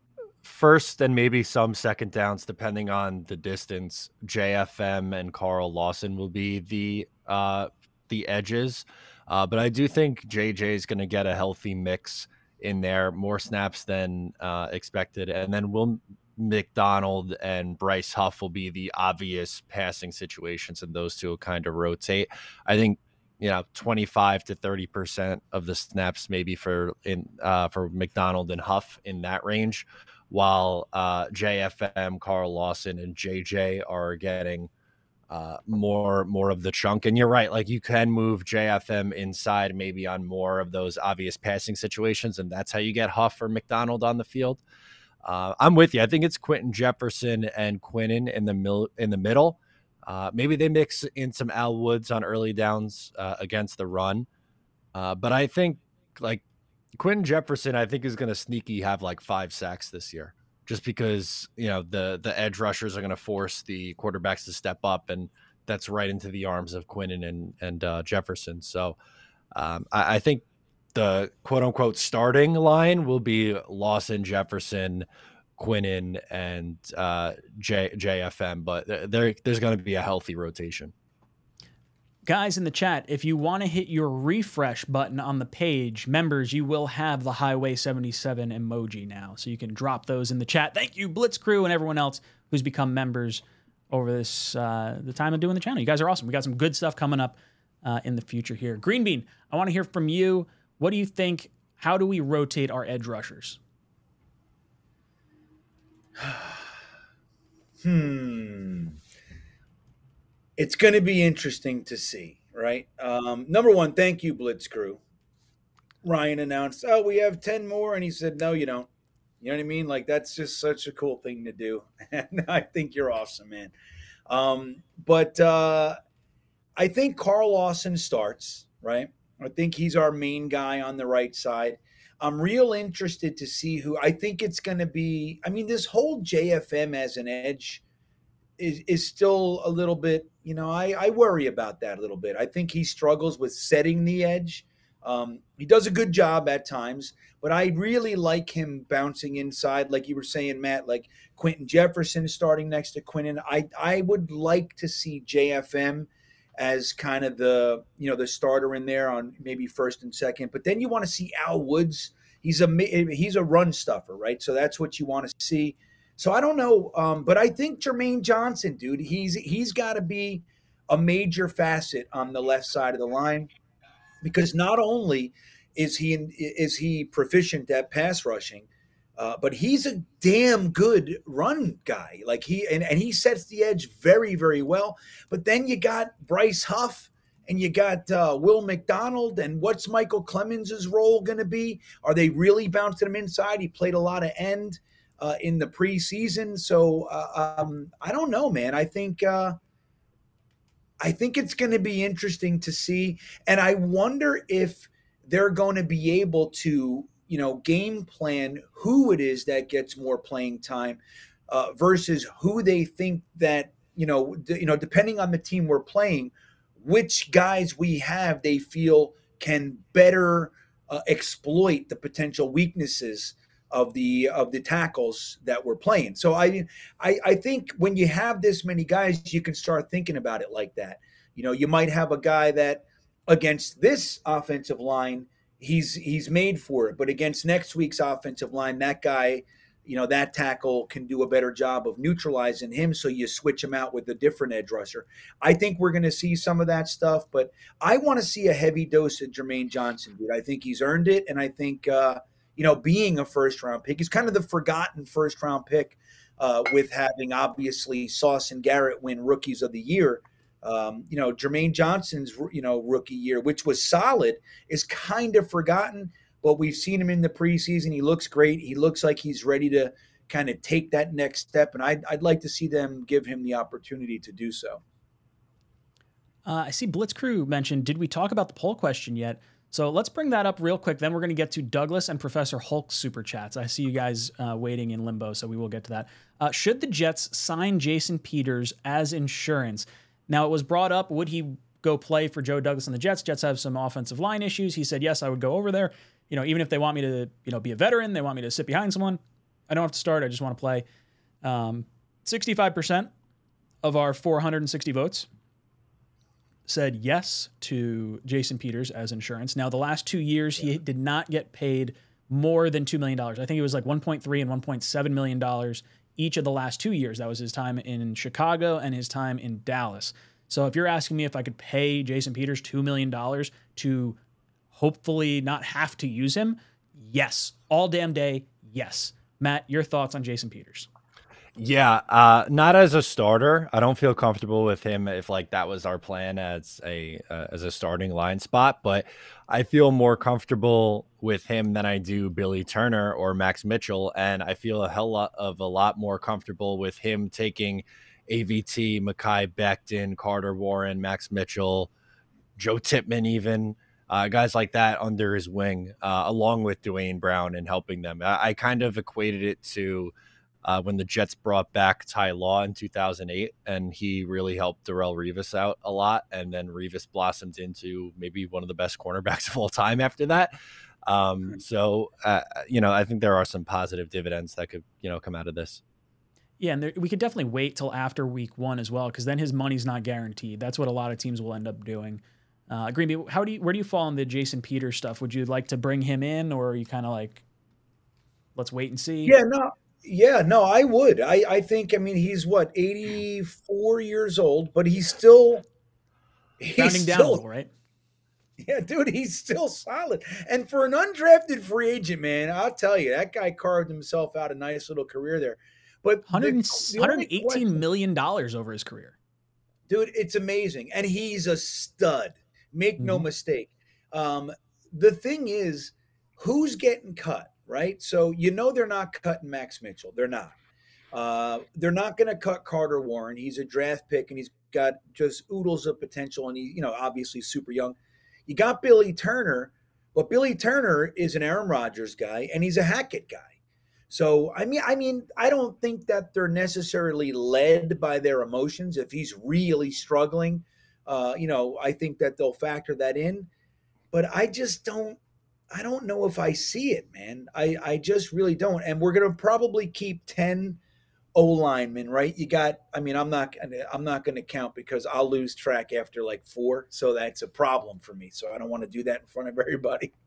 first and maybe some second downs, depending on the distance, JFM and Carl Lawson will be the uh, the edges. Uh, but I do think JJ is going to get a healthy mix in there, more snaps than uh, expected, and then Will McDonald and Bryce Huff will be the obvious passing situations, and those two will kind of rotate. I think you know 25 to 30 percent of the snaps maybe for in uh, for McDonald and Huff in that range, while uh, JFM, Carl Lawson, and JJ are getting uh, more more of the chunk. And you're right, like you can move JFM inside maybe on more of those obvious passing situations, and that's how you get Huff or McDonald on the field. Uh, I'm with you. I think it's Quinton Jefferson and Quinnen in the mil- in the middle. Uh, maybe they mix in some Al Woods on early downs uh, against the run, uh, but I think like Quinton Jefferson, I think is going to sneaky have like five sacks this year, just because you know the the edge rushers are going to force the quarterbacks to step up, and that's right into the arms of Quinnen and and uh, Jefferson. So um, I, I think the quote unquote starting line will be Lawson, Jefferson, Quinnen, and uh, J, JFM, but there, there's going to be a healthy rotation. Guys in the chat, if you want to hit your refresh button on the page, members, you will have the Highway 77 emoji now. So you can drop those in the chat. Thank you, Blitz Crew, and everyone else who's become members over this uh, the time of doing the channel. You guys are awesome. We got some good stuff coming up uh, in the future here. Green Bean, I want to hear from you. What do you think? How do we rotate our edge rushers? Hmm. It's going to be interesting to see, right? Um, number one, thank you, Blitz Crew. Ryan announced, "Oh, we have ten more," and he said, "No, you don't." You know what I mean? Like that's just such a cool thing to do, and I think you're awesome, man. Um, but uh, I think Carl Lawson starts right. I think he's our main guy on the right side. I'm real interested to see who I think it's going to be. I mean, this whole JFM as an edge is, is still a little bit, you know, I, I worry about that a little bit. I think he struggles with setting the edge. Um, he does a good job at times, but I really like him bouncing inside, like you were saying, Matt, like Quinton Jefferson starting next to Quinnen. I, I would like to see JFM as kind of the you know the starter in there on maybe first and second. But then you want to see Al Woods. He's a he's a run stuffer, right? So that's what you want to see. So I don't know, um, but I think Jermaine Johnson, dude, he's he's got to be a major facet on the left side of the line because not only is he is he proficient at pass rushing, uh, but he's a damn good run guy. Like he and, and he sets the edge very, very well. But then you got Bryce Huff and you got uh, Will McDonald. And what's Micheal Clemons's role going to be? Are they really bouncing him inside? He played a lot of end uh, in the preseason, so uh, um, I don't know, man. I think uh, I think it's going to be interesting to see, and I wonder if they're going to be able to you know, game plan who it is that gets more playing time uh, versus who they think that you know, d- you know, depending on the team we're playing, which guys we have they feel can better uh, exploit the potential weaknesses of the of the tackles that we're playing. So I, I I think when you have this many guys, you can start thinking about it like that. You know, you might have a guy that against this offensive line he's he's made for it. But against next week's offensive line, that guy, you know, that tackle can do a better job of neutralizing him. So you switch him out with a different edge rusher. I think we're going to see some of that stuff, but I want to see a heavy dose of Jermaine Johnson, dude. I think he's earned it, and I think uh, you know, being a first round pick, he's kind of the forgotten first round pick. Uh, with having obviously Sauce and Garrett win rookies of the year, um, you know, Jermaine Johnson's, you know, rookie year, which was solid, is kind of forgotten. But we've seen him in the preseason. He looks great. He looks like he's ready to kind of take that next step. And I'd, I'd like to see them give him the opportunity to do so. Uh, I see Blitz Crew mentioned, did we talk about the poll question yet? So let's bring that up real quick. Then we're going to get to Douglas and Professor Hulk's super chats. I see you guys uh, waiting in limbo, so we will get to that. Uh, should the Jets sign Jason Peters as insurance? Now, it was brought up would he go play for Joe Douglas and the Jets? Jets have some offensive line issues. He said, yes, I would go over there. You know, even if they want me to, you know, be a veteran, they want me to sit behind someone. I don't have to start. I just want to play. Um, 65% of our 460 votes said yes to Jason Peters as insurance. Now, the last two years, he did not get paid more than $2 million. I think it was like 1.3 and $1.7 million each of the last two years. That was his time in Chicago and his time in Dallas. So if you're asking me if I could pay Jason Peters $2 million to hopefully not have to use him, yes. All damn day, yes. Matt, your thoughts on Jason Peters? Yeah, uh, not as a starter. I don't feel comfortable with him if like that was our plan as a uh, as a starting line spot, but I feel more comfortable with him than I do Billy Turner or Max Mitchell, and I feel a hell lot of a lot more comfortable with him taking AVT, Mekhi Becton, Carter Warren, Max Mitchell, Joe Tippmann, even. Uh, guys like that under his wing, uh, along with Duane Brown and helping them. I, I kind of equated it to uh, when the Jets brought back Ty Law in 2008, and he really helped Darrelle Revis out a lot. And then Revis blossomed into maybe one of the best cornerbacks of all time after that. Um, so, uh, you know, I think there are some positive dividends that could, you know, come out of this. Yeah, and there, we could definitely wait till after week one as well, because then his money's not guaranteed. That's what a lot of teams will end up doing. Uh, Green Bean, how do you where do you fall on the Jason Peters stuff? Would you like to bring him in, or are you kind of like, let's wait and see? Yeah, no, yeah, no, I would. I, I think. I mean, he's what eighty four years old, but he's still he's rounding still, down right? Yeah, dude, he's still solid. And for an undrafted free agent, man, I'll tell you, that guy carved himself out a nice little career there. But 100, the, the 118 million dollars over his career, dude. It's amazing, and he's a stud. Make mm-hmm. no mistake. Um, the thing is, who's getting cut? Right? So you know they're not cutting Max Mitchell. They're not. Uh, they're not going to cut Carter Warren. He's a draft pick and he's got just oodles of potential and he, you know, obviously super young. You got Billy Turner, but Billy Turner is an Aaron Rodgers guy and he's a Hackett guy. So I mean, I mean, I don't think that they're necessarily led by their emotions. If he's really struggling, uh, you know, I think that they'll factor that in. But I just don't I don't know if I see it, man. I, I just really don't. And we're gonna probably keep 10 O linemen, right? You got I mean, I'm not I'm not gonna count because I'll lose track after like four. So that's a problem for me. So I don't want to do that in front of everybody.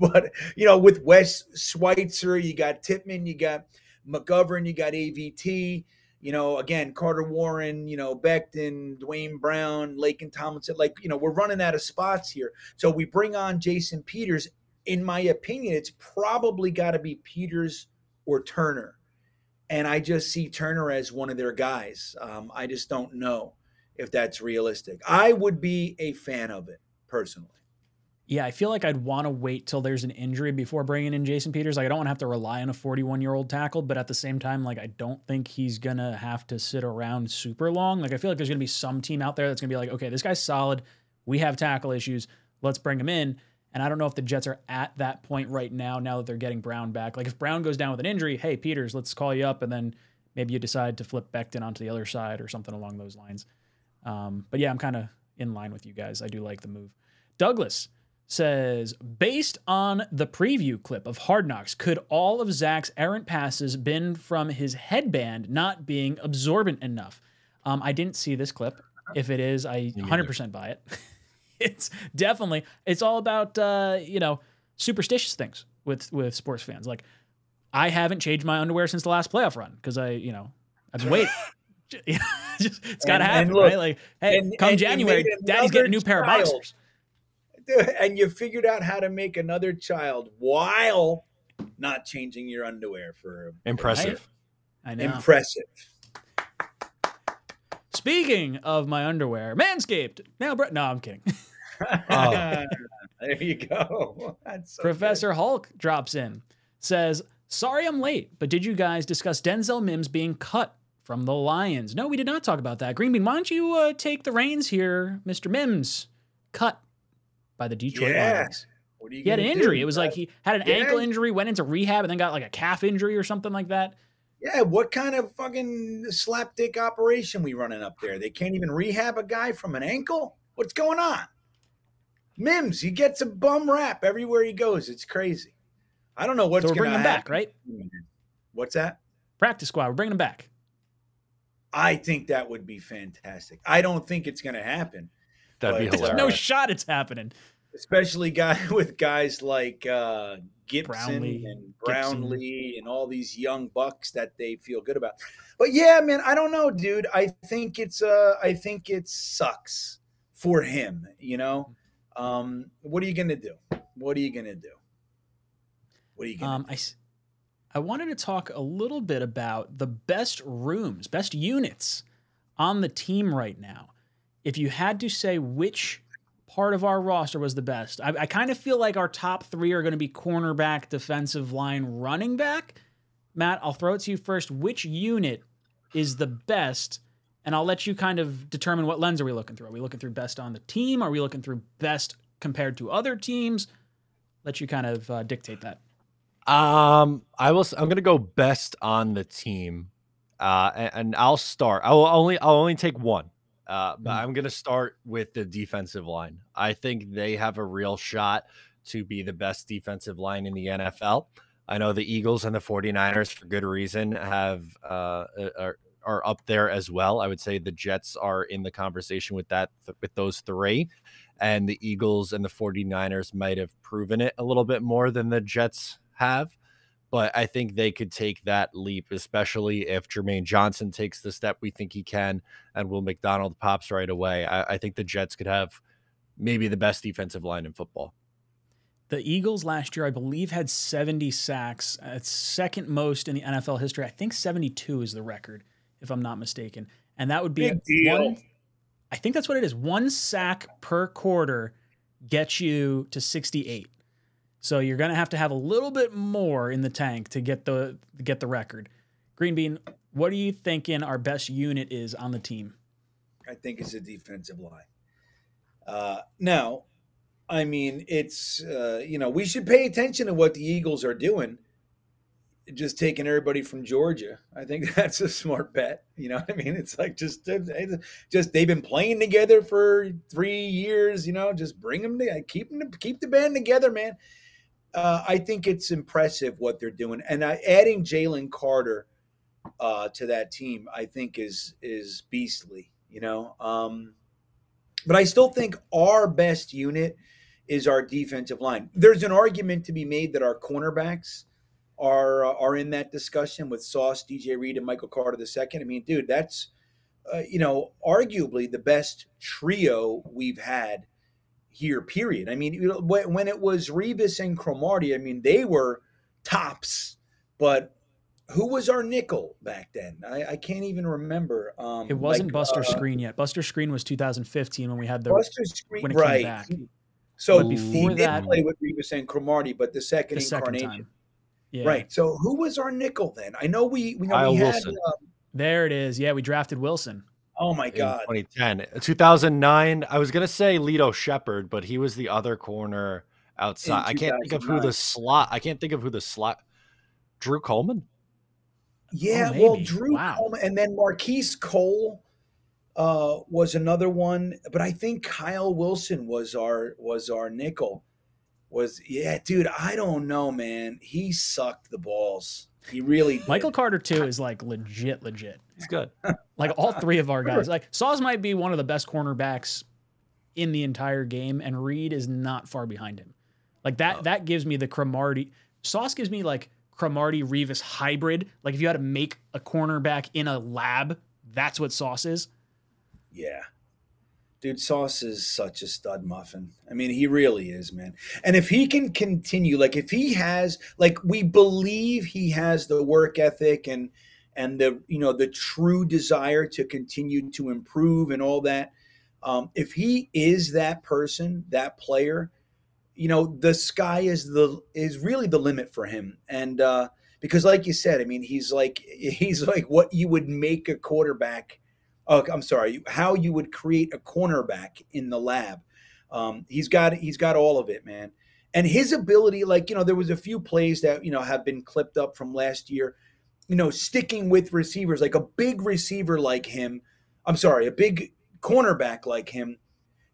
But you know, with Wes Schweitzer, you got Tippmann, you got McGovern, you got AVT, you know, again, Carter Warren, you know, Becton, Duane Brown, Laken Tomlinson. Like, you know, we're running out of spots here. So we bring on Jason Peters in my opinion, it's probably got to be Peters or Turner. And I just see Turner as one of their guys. Um, I just don't know if that's realistic. I would be a fan of it personally. Yeah, I feel like I'd want to wait till there's an injury before bringing in Jason Peters. Like, I don't want to have to rely on a 41 year old tackle, but at the same time, like, I don't think he's going to have to sit around super long. Like, I feel like there's going to be some team out there that's going to be like, okay, this guy's solid. We have tackle issues. Let's bring him in. And I don't know if the Jets are at that point right now, now that they're getting Brown back. Like if Brown goes down with an injury, hey, Peters, let's call you up. And then maybe you decide to flip Becton onto the other side or something along those lines. Um, but yeah, I'm kind of in line with you guys. I do like the move. Douglas says, based on the preview clip of Hard Knocks, could all of Zach's errant passes been from his headband not being absorbent enough? Um, I didn't see this clip. If it is, I 100% buy it. it's definitely it's all about uh, you know superstitious things with with sports fans. Like I haven't changed my underwear since the last playoff run because I, you know, I've been waiting. Just, it's got to And- happen, and look, right? Like, hey, and- come and January, Daddy's getting a another new pair of child. boxers. and you figured out how to make another child while not changing your underwear for Impressive. I know. impressive. Speaking of my underwear, Manscaped. Now, Brett. No, I'm kidding. Oh. there you go. So Professor Hulk drops in, says, Sorry I'm late, but did you guys discuss Denzel Mims being cut from the Lions? No, we did not talk about that. Greenbean, why don't you uh, take the reins here, Mr. Mims? Cut by the Detroit Yeah. Lions. good. What are you He had an injury. do? It was like he had an Yeah. ankle injury, went into rehab, and then got like a calf injury or something like that. Yeah, what kind of fucking slapdick operation we running up there? They can't even rehab a guy from an ankle? What's going on? Mims, he gets a bum rap everywhere he goes. It's crazy. I don't know what's so we're going bringing to him back, right? What's that? Practice squad. We're bringing him back. I think that would be fantastic. I don't think it's going to happen, That'd be But- There's no shot it's happening. especially guy with guys like uh, Gipson Brownlee, and Gipson. Brownlee and all these young bucks that they feel good about. But yeah, man, I don't know, dude. I think it's uh, I think it sucks for him. You know, um, what are you gonna do? What are you gonna do? What are you gonna? Um, I wanted to talk a little bit about the best rooms, best units on the team right now. If you had to say which part of our roster was the best, I, I kind of feel like our top three are going to be cornerback, defensive line, running back. Matt, I'll throw it to you first. Which unit is the best? And I'll let you kind of determine what lens are we looking through. Are we looking through best on the team? Are we looking through best compared to other teams? Let you kind of uh, dictate that. Um, I will. I'm gonna go best on the team, uh, and, and I'll start. I will only. I'll only take one. Uh, but Mhm. I'm gonna start with the defensive line. I think they have a real shot to be the best defensive line in the NFL. I know the Eagles and the 49ers, for good reason, have uh, are are up there as well. I would say the Jets are in the conversation with that with those three, and the Eagles and the 49ers might have proven it a little bit more than the Jets have. But I think they could take that leap, especially if Jermaine Johnson takes the step we think he can, and Will McDonald pops right away. I, I think the Jets could have maybe the best defensive line in football. The Eagles last year, I believe, had 70 sacks. Uh, It's second most in the NFL history. I think 72 is the record, if I'm not mistaken. And that would be Big deal. one. I think that's what it is. One sack per quarter gets you to 68. So you're going to have to have a little bit more in the tank to get the to get the record. Green Bean, what are you thinking our best unit is on the team? I think it's a defensive line. Uh, now, I mean, it's uh, you know we should pay attention to what the Eagles are doing. Just taking everybody from Georgia, I think that's a smart bet. You know, what I mean, it's like just just they've been playing together for three years. You know, just bring them to keep them keep the band together, man. Uh, I think it's impressive what they're doing, and I, adding Jalen Carter uh, to that team, I think is is beastly. You know, um, but I still think our best unit is our defensive line. There's an argument to be made that our cornerbacks are uh, are in that discussion with Sauce, DJ Reed, and Michael Carter II. I mean, dude, that's uh, you know arguably the best trio we've had here. Period. I mean, you know, when, when it was Revis and Cromartie, I mean, they were tops, but. Who was our nickel back then? I, I can't even remember. Um, It wasn't like, Buster uh, Screen yet. Buster Skrine was 2015 when we had the Buster Skrine, when it came right? back. So But he before did that- play with Revis and Cromartie, but the second the second incarnation, time. Yeah. right? So who was our nickel then? I know we we know Kyle we had. Wilson. Uh, There it is. Yeah, we drafted Wilson. oh my in god! 2010. 2009, I was going to say Lito Sheppard, but he was the other corner outside. I can't think of who the slot, I can't think of who the slot, Drew Coleman? Yeah, Oh, well. Drew Wow. Coleman, and then Marquice Cole uh, was another one, but I think Kyle Wilson was our was our nickel. Was yeah, dude. I don't know, man. He sucked the balls. He really did. Michael Carter too is like legit, legit. He's good. Like all three of our guys. Like Sauce might be one of the best cornerbacks in the entire game, and Reed is not far behind him. Like that, oh. that gives me the Cromartie. Sauce gives me like Cromartie Revis hybrid. Like if you had to make a cornerback in a lab, that's what Sauce is. Yeah. Dude, Sauce is such a stud muffin. I mean, he really is, man. And if he can continue, like if he has, like we believe he has the work ethic and and the you know the true desire to continue to improve and all that. Um, if he is that person, that player, you know, the sky is the is really the limit for him. And uh, because, like you said, I mean, he's like he's like what you would make a quarterback oh, I'm sorry, how you would create a cornerback in the lab. Um, he's got he's got all of it, man. And his ability, like you know, there was a few plays that you know have been clipped up from last year. You know, sticking with receivers like a big receiver like him. I'm sorry, a big cornerback like him.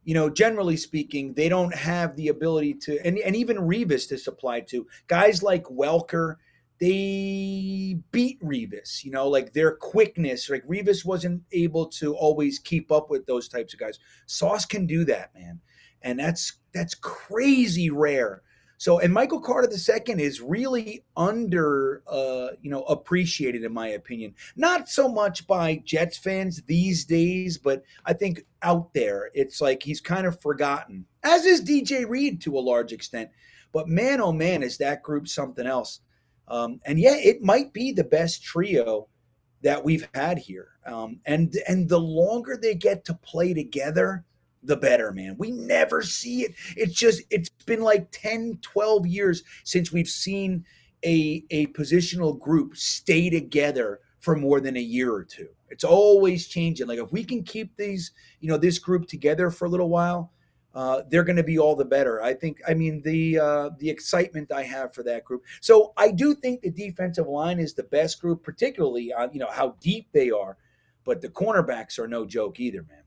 You know, generally speaking, they don't have the ability to, and, and even Revis to supply to guys like Welker they beat Revis, you know, like their quickness. Like Revis wasn't able to always keep up with those types of guys. Sauce can do that, man. And that's that's crazy rare. So and Michael Carter II is really under uh, you know, appreciated in my opinion. Not so much by Jets fans these days, but I think out there it's like he's kind of forgotten. As is DJ Reed to a large extent. But man oh man, is that group something else. Um, and yeah, it might be the best trio that we've had here. Um, and and the longer they get to play together, the better, man. We never see it. It's just it's been like 10, 12 years since we've seen a a positional group stay together for more than a year or two. It's always changing. Like if we can keep these, you know, this group together for a little while, uh, they're going to be all the better. I think. I mean, the uh, the excitement I have for that group. So I do think the defensive line is the best group, particularly on you know how deep they are. But the cornerbacks are no joke either, man.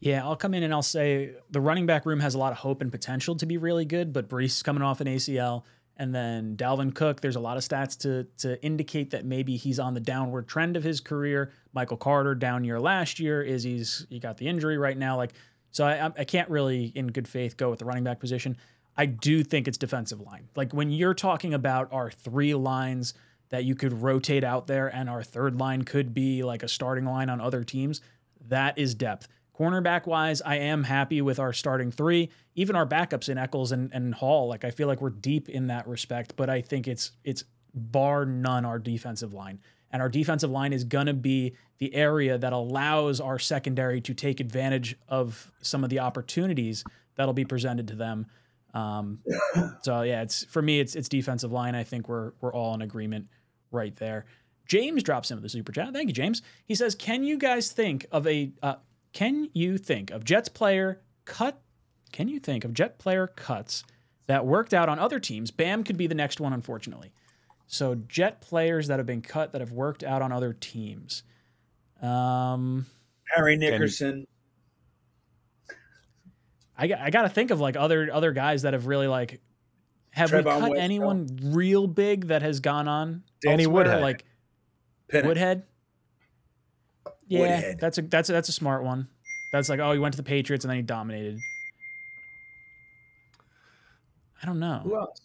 Yeah, I'll come in and I'll say the running back room has a lot of hope and potential to be really good, but Breece is coming off an ACL. And then Dalvin Cook, there's a lot of stats to to indicate that maybe he's on the downward trend of his career. Michael Carter down year last year is he's he got the injury right now. Like so I, I can't really, in good faith, go with the running back position. I do think it's defensive line. Like when you're talking about our three lines that you could rotate out there, and our third line could be like a starting line on other teams, that is depth. Cornerback wise, I am happy with our starting three, even our backups in Echols and, and Hall. Like I feel like we're deep in that respect, but I think it's it's bar none our defensive line. And our defensive line is going to be the area that allows our secondary to take advantage of some of the opportunities that'll be presented to them. Um, so yeah, it's for me, it's it's defensive line. I think we're we're all in agreement right there. James drops in with the super chat. Thank you, James. He says, "Can you guys think of a? Uh, can you think of Jets player cut? Can you think of Jet player cuts that worked out on other teams? Bam could be the next one, unfortunately. So Jet players that have been cut that have worked out on other teams. Um, Harry Nickerson. I got, I got to think of like other other guys that have really like have Trevon we cut White, anyone no. real big that has gone on? Danny elsewhere? Woodhead, like Woodhead. Yeah, Woodhead. that's a that's a, that's a smart one. That's like oh, he went to the Patriots and then he dominated. I don't know. Who else?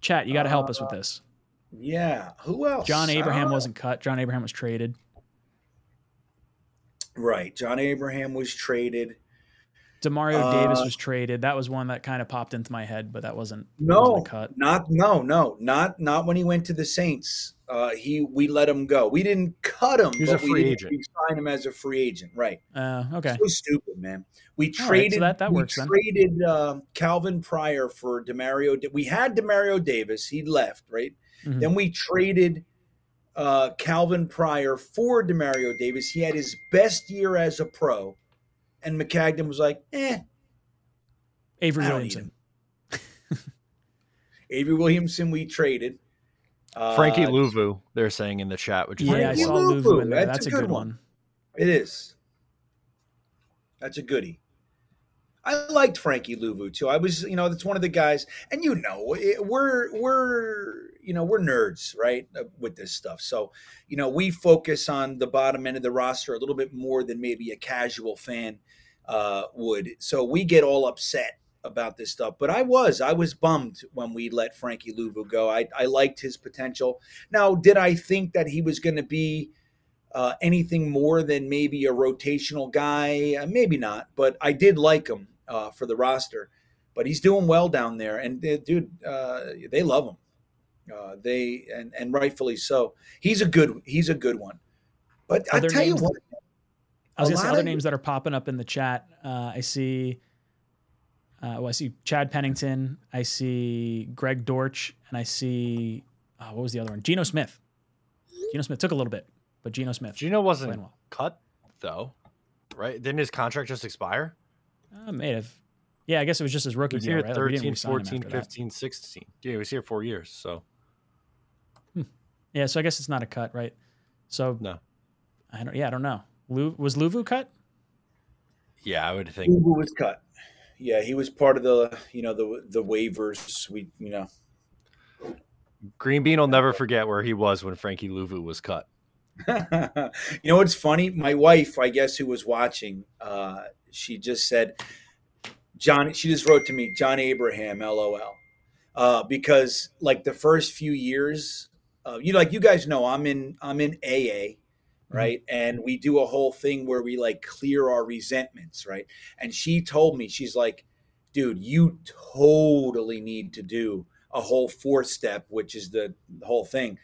Chat, you got to help uh, us with uh, this. Yeah. Who else? John Abraham uh, wasn't cut. John Abraham was traded. Right. John Abraham was traded. Demario uh, Davis was traded. That was one that kind of popped into my head, but that wasn't no wasn't cut. Not no no not not when he went to the Saints. Uh, he we let him go. We didn't cut him. He was a free agent. We signed him as a free agent. Right. Uh, okay. So stupid, man. We traded. Right, so that that works. We then. traded uh, Calvin Pryor for Demario. We had Demario Davis. He left. Right. Mm-hmm. Then we traded uh, Calvin Pryor for Demario Davis. He had his best year as a pro and Maccagnan was like, eh. Avery Williamson. Avery Williamson, we traded. Uh, Frankie Luvu, they're saying in the chat, which is yeah, I saw Luvu in there. That's, That's a, good, good one. one. It is. That's a goodie. I liked Frankie Luvu too. I was, you know, that's one of the guys, and you know, it, we're we're you know we're nerds, right, uh, with this stuff. So, you know, we focus on the bottom end of the roster a little bit more than maybe a casual fan uh, would. So we get all upset about this stuff. But I was, I was bummed when we let Frankie Luvu go. I, I liked his potential. Now, did I think that he was going to be uh, anything more than maybe a rotational guy? Uh, maybe not, but I did like him uh, for the roster. But he's doing well down there, and uh, dude, uh, they love him. Uh, they and and rightfully so. He's a good he's a good one. But I tell you what, I was gonna say other of- names that are popping up in the chat. Uh, I see. Uh, well, I see Chad Pennington. I see Greg Dortch, and I see oh, what was the other one? Geno Smith. Geno Smith took a little bit, but Geno Smith. Geno wasn't well. cut though, right? Didn't his contract just expire? Uh, may have. Yeah, I guess it was just his He rookie was deal, here right? Like, we didn't 13, re-sign 14, after that. 15, 16. Yeah, he was here four years. So Yeah, so I guess it's not a cut, right? So No. I don't. Yeah, I don't know. Lu, was Luvu cut? yeah, I would think Ubu was cut. Yeah, he was part of the you know the the waivers. We you know Green Bean will never forget where he was when Frankie Luvu was cut. you know what's funny? My wife, I guess, who was watching, uh, she just said, "John." She just wrote to me, "John Abraham, LOL," uh, because like the first few years, uh, you know, like you guys know, I'm in I'm in AA, Mm-hmm. right, and we do a whole thing where we like clear our resentments, right. And she told me, she's like, "Dude, you totally need to do." a whole four step which is the, the whole thing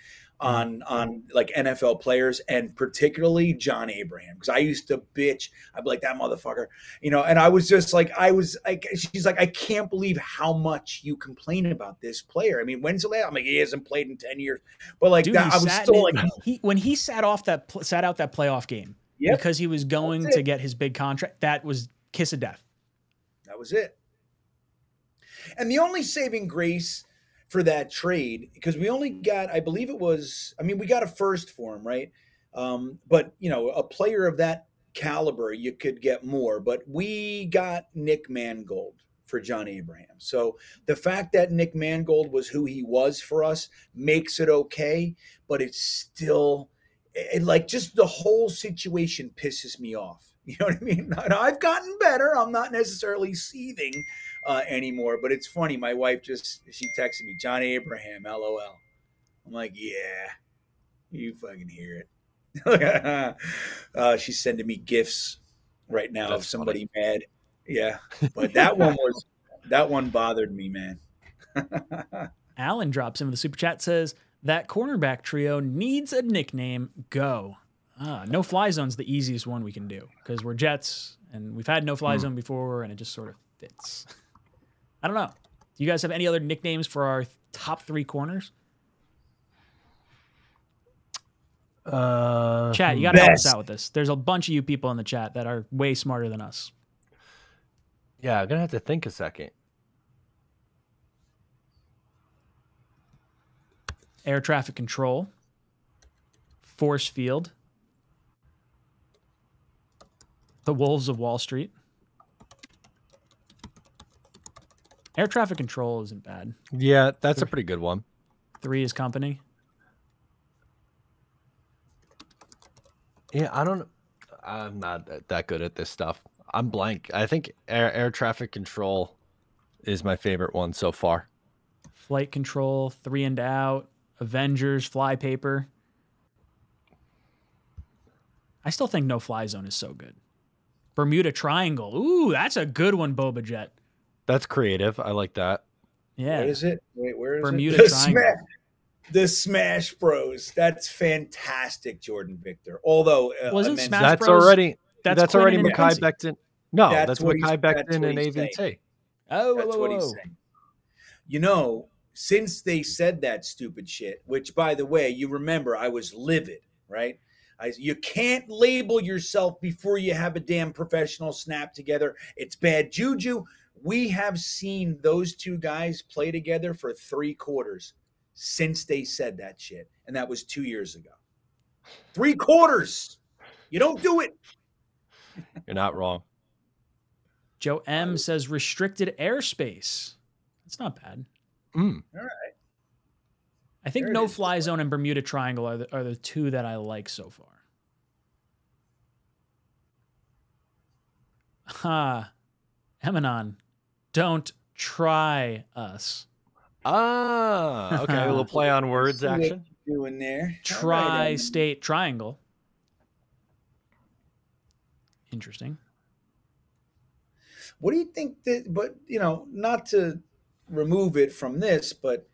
on on like NFL players and particularly John Abraham because I used to bitch. I'd be like that motherfucker, you know. And I was just like, I was like, she's like, I can't believe how much you complain about this player. I mean, when's the last? I'm like, he hasn't played in ten years, but like Dude, that, I was still like, he when he sat off that sat out that playoff game Yep. because he was going to get his big contract. That was kiss of death. That was it. And the only saving grace for that trade, because we only got, I believe it was, I mean, we got a first for him, right? Um, but, you know, a player of that caliber, you could get more. But we got Nick Mangold for John Abraham. So the fact that Nick Mangold was who he was for us makes it okay, but it's still, it, like, just the whole situation pisses me off. You know what I mean? I've gotten better. I'm not necessarily seething uh, anymore. But it's funny. My wife just she texted me, John Abraham, LOL. I'm like, yeah, you fucking hear it. uh, she's sending me gifts right now That's of somebody mad. Yeah, but that one was that one bothered me, man. Alan drops into the super chat says that cornerback trio needs a nickname. Go. Ah, no fly zone's the easiest one we can do because we're Jets and we've had no fly Hmm. zone before and it just sort of fits. I don't know. Do you guys have any other nicknames for our top three corners? Uh, Chat, you got to help us out with this. There's a bunch of you people in the chat that are way smarter than us. yeah, I'm gonna have to think a second. Air traffic control, force field, the Wolves of Wall Street. Air traffic control isn't bad. Yeah, that's a pretty good one. Three is company. Yeah, I don't. I'm not that good at this stuff. I'm blank. I think air air traffic control is my favorite one so far. Flight control, three and out, Avengers, fly paper. I still think no fly zone is so good. Bermuda Triangle. Ooh, that's a good one, Boba Jet. That's creative. I like that. Yeah. What is it? Wait, where is Bermuda it? The Triangle. Smash, the Smash Bros. That's fantastic, Jordan Victor. Although uh, Wasn't immense- Smash that's Bros- already That's, that's, already and Mekhi Becton. No, That's that's, what he's- Mekhi Becton and he's saying. AVT. Oh, That's whoa, what whoa, he's saying. You know, since they said that stupid shit, which by the way, you remember I was livid, right? I, you can't label yourself before you have a damn professional snap together. It's bad juju. We have seen those two guys play together for three quarters since they said that shit. And that was two years ago. Three quarters. You don't do it. You're not wrong. Joe M says restricted airspace. That's not bad. Mm. I think There no is. fly zone and Bermuda Triangle are the, are the two that I like so far. Ha. Emanon, don't try us. Ah, okay. A little play on words See what action. you're Doing there. Tri um, state triangle. Interesting. What do you think that? But you know, not to remove it from this, but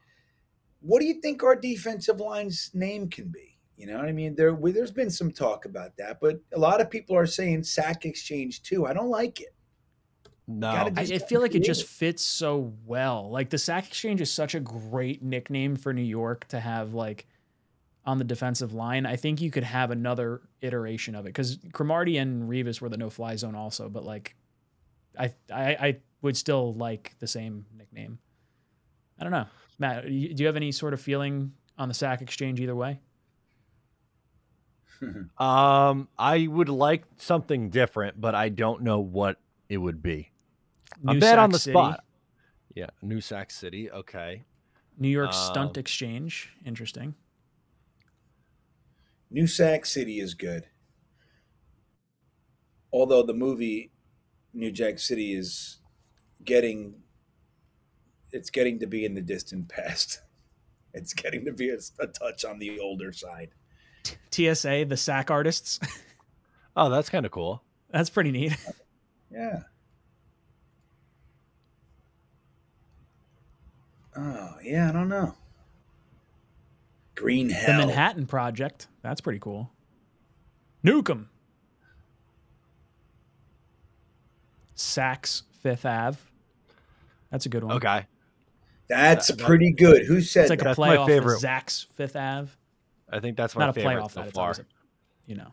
what do you think our defensive line's name can be? You know what I mean? There, we, there's been some talk about that, but a lot of people are saying sack exchange too. I don't like it. No. Gotta I, I feel like it just fits so well. Like the sack exchange is such a great nickname for New York to have like on the defensive line. I think you could have another iteration of it because Cromartie and Revis were the no fly zone also, but like I, I I would still like the same nickname. I don't know, Matt. Do you have any sort of feeling on the sack exchange either way? Um, I would like something different, but I don't know what it would be. I'm New bad on the City, spot. Yeah, New Sack City. Okay. New York Stunt Um, Exchange. Interesting. New Sack City is good. Although the movie New Jack City is getting it's getting to be in the distant past. It's getting to be a, a touch on the older side. TSA, the sack artists. Oh, that's kind of cool. That's pretty neat. Yeah. Oh, yeah, I don't know. Green Hell. The Manhattan Project. That's pretty cool. Nukem. Saks Fifth Ave. That's a good one. Okay. That's That- that- pretty good. Who said It's like a that? That's my playoff favorite. of Saks Fifth Ave. I think that's my Not a favorite playoff, so that far. a, you know.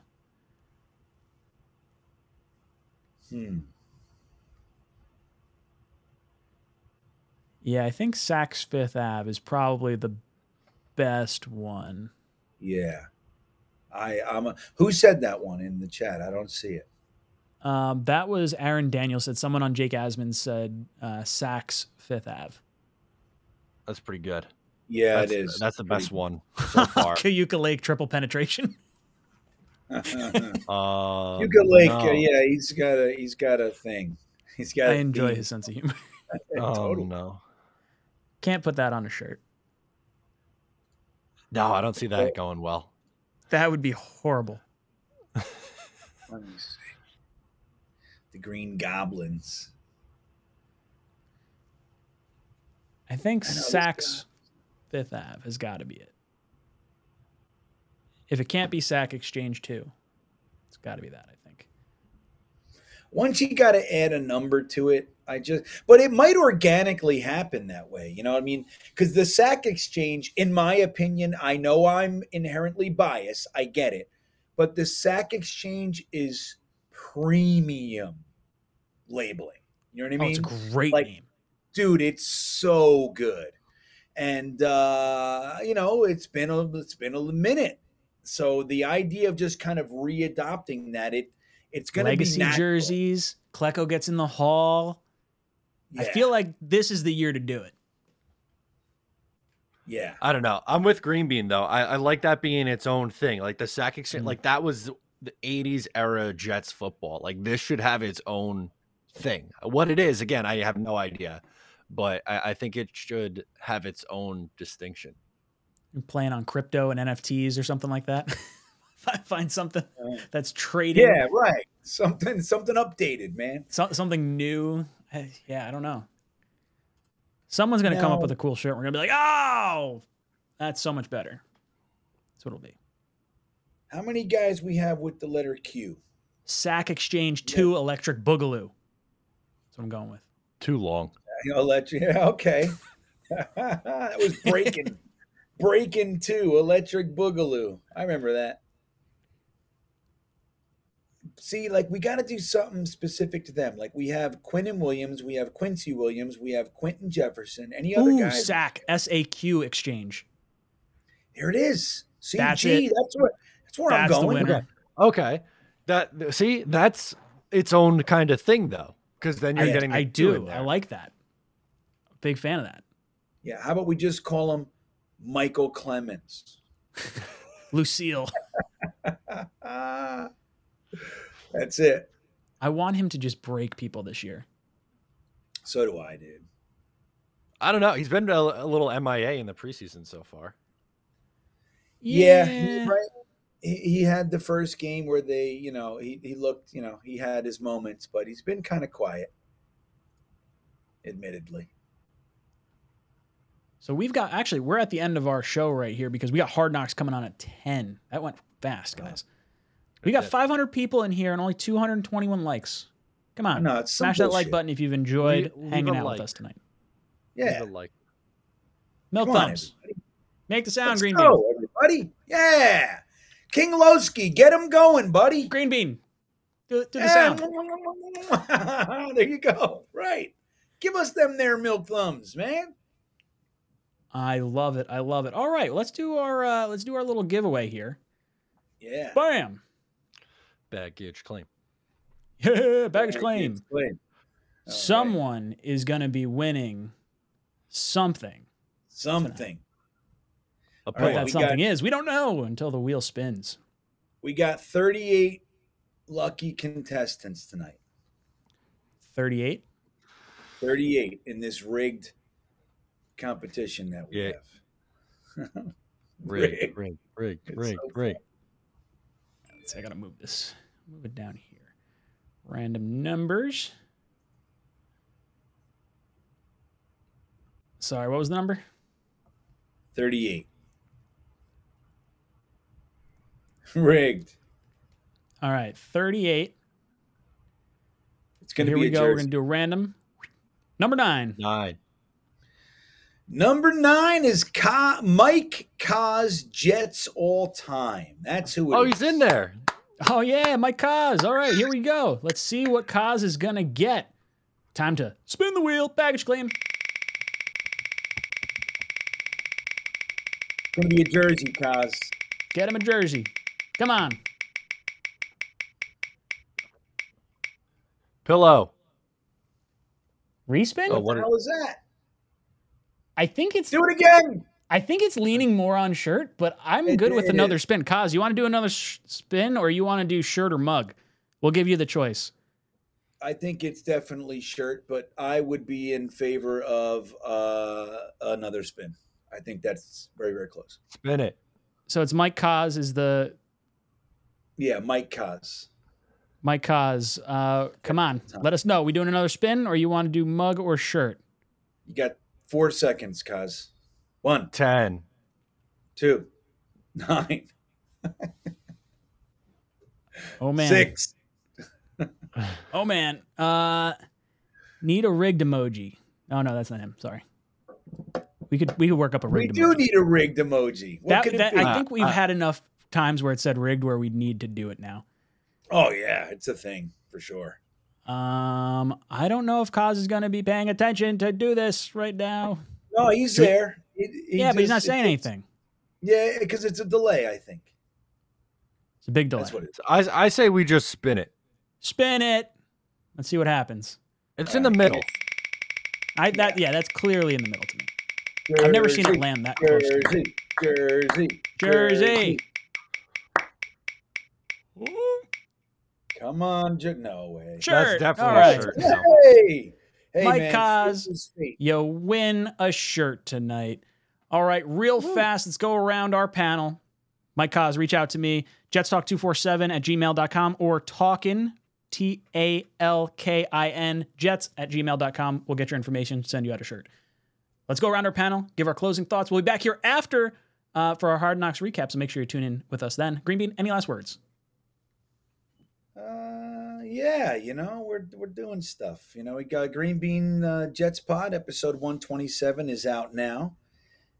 Hmm. Yeah, I think Saks Fifth Ave is probably the best one. Yeah. I I'm a, who said that one in the chat? I don't see it. Um, that was Aaron Daniels said. Someone on Jake Asman said uh, Saks Fifth Ave. That's pretty good. Yeah, that's, it is. That's the best one so far. Cayuga Lake triple penetration. uh, Yucca Lake, uh, yeah, he's got a he's got a thing. He's got. I a enjoy theme. his sense of humor. Oh Totally. no. Can't put that on a shirt. No, I don't see that going well. That would be horrible. Let me see. The Green Goblins. I think I Saks Fifth Ave has got to be it. If it can't be Sack Exchange 2, it's got to be that. Once you got to add a number to it, I just. But it might organically happen that way. You know what I mean? Because the sack exchange, in my opinion, I know I'm inherently biased. I get it, but the sack exchange is premium labeling. You know what I Oh, mean? it's a great like- name. dude it's so good and uh you know it's been a it's been a minute so the idea of just kind of readopting that it it's gonna Legacy be natural. jerseys. Klecko gets in the hall. I feel like this is the year to do it. yeah I don't know. I'm with Green Bean though. I, I like that being its own thing. Like the sack exchange, Mhm. like that was the 80s era Jets football. Like this should have its own thing. What it is, again, I have no idea, but I, I think it should have its own distinction. You're playing on crypto and NFTs or something like that. Find something Uh, that's trading. yeah right something something updated man So, something new. Yeah, I don't know. Someone's gonna come up with a cool shirt. We're gonna be like, oh, that's so much better. That's what it'll be. how many guys we have with the letter q Sack Exchange Two Electric Boogaloo. That's what I'm going with. Too long. i'll let you yeah okay that was breaking breaking two electric boogaloo i remember that see, like we got to do something specific to them. Like we have Quinnen Williams, we have Quincy Williams, we have Quinton Jefferson. Any other Ooh, guys? Sack S A Q Exchange. Here it is. See, That's gee, it. that's where that's where That's I'm the going. winner. Okay. That see, that's its own kind of thing though. Because then you're I, getting I the do. I like that. Big fan of that. Yeah, how about we just call him Micheal Clemons? Lucille. that's it. I want him to just break people this year. So do I, dude. I don't know. He's been a, a little MIA in the preseason so far. Yeah, he's right. He, he had the first game where they, you know, he, he looked, you know, he had his moments, but he's been kind of quiet, admittedly. So we've got actually we're at the end of our show right here because we got Hard Knocks coming on at 10. That went fast, guys. We got 500 people in here and only 221 likes. Come on. No, it's some Smash that like button if you've enjoyed Leave- leave hanging a out like. with us tonight. Yeah. Leave a like. Milk Come thumbs. everybody. Make the sound, Let's Green Bean. everybody. Yeah. King Lowski, get him going, buddy. Green Bean. Do, do the sound. there you go. Right. Give us them there milk thumbs, man. I love it. I love it. All right, let's do our uh, let's do our little giveaway here. Yeah. Bam. Baggage claim. Yeah, baggage claim. Claim. All right. Someone is going to be winning something. Something. A All What right, that something got- is, we don't know until the wheel spins. We got 38 lucky contestants tonight. 38. 38 in this rigged competition that we Yeah. have. Rig, Rigged. rig, rig, It's rig. Let's see, I got to move this. Move it down here. Random numbers. Sorry, what was the number? 38. Rigged. All right, 38. It's going to be Here we a go. We're going to do a random. Number nine. Nine. Number nine is Ka- Mike Kaz Jets all time. That's who it Oh, is. he's in there. Oh, yeah, Mike Kaz. All right, here we go. Let's see what Kaz is going to get. Time to spin the wheel. Baggage claim. Going to be a jersey, Kaz. Get him a jersey. Come on. Pillow. Respin? Oh, What what the hell is that? I think it's Do it again. I think it's leaning more on shirt, but I'm It- good with it another is. spin. Kaz, you want to do another sh- spin or you want to do shirt or mug? We'll give you the choice. I think it's definitely shirt, but I would be in favor of uh, another spin. I think that's very, very close. Spin it. So it's Mike Kaz is the Yeah, Mike Kaz. Mike Kaz. Uh, come on, let us know. We doing another spin or you want to do mug or shirt? You got four seconds, Kaz. One, Ten. two, nine, Oh man, six. Oh man, uh, need a rigged emoji. Oh no, that's not him. Sorry. We could we could work up a rigged. We do emoji. need a rigged emoji. What that, that- I think we've Uh, had enough times where it said rigged where we need to do it now. oh yeah, it's a thing for sure. Um, I don't know if Kaz is going to be paying attention to do this right now. No, he's there. He- he yeah, but he's not saying it's- anything. Yeah, because it's a delay. I think It's a big delay. that's what it is. I, I say we just spin it. Spin it. Let's see what happens. It's in the middle. I that yeah, that's clearly in the middle to me. I've never seen it land that close. to me. Jersey, Jersey, Jersey. Come on, Jer- no way. Shirt. That's definitely right. a shirt. now. Hey, hey, Mike man, Kaz. fate is fate. You win a shirt tonight. All right, real fast. Let's go around our panel. Mike Kaz, reach out to me. Jetstalk247 at gmail.com or talkin, T A L K I N, jets at gmail.com. We'll get your information, send you out a shirt. Let's go around our panel, give our closing thoughts. We'll be back here after uh, for our Hard Knocks recap, so make sure you tune in with us then. Green Bean, any last words? Yeah, you know, we're we're doing stuff. You know, we got Green Bean uh, Jets Pod episode 127 is out now.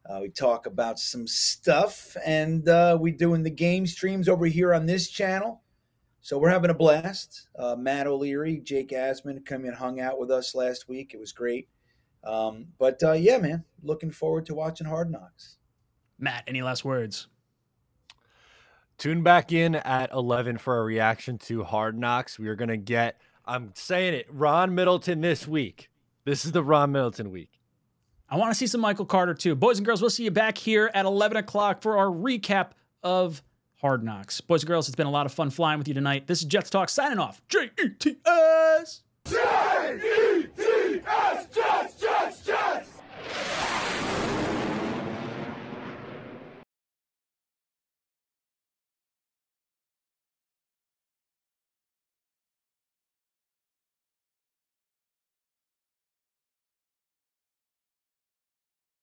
Uh, we talk about some stuff, and uh, we doing the game streams over here on this channel. So we're having a blast. Uh, Matt O'Leary, Jake Asman come and hung out with us last week. It was great. Um, but uh, yeah, man, looking forward to watching Hard Knocks. Matt, any last words? Tune back in at 11 for a reaction to Hard Knocks. We are going to get, I'm saying it, Ron Middleton this week. This is the Ron Middleton week. I want to see some Michael Carter too. Boys and girls, we'll see you back here at 11 o'clock for our recap of Hard Knocks. Boys and girls, it's been a lot of fun flying with you tonight. This is Jets Talk signing off. J E T S. J-E-T-S, Jets, Jets.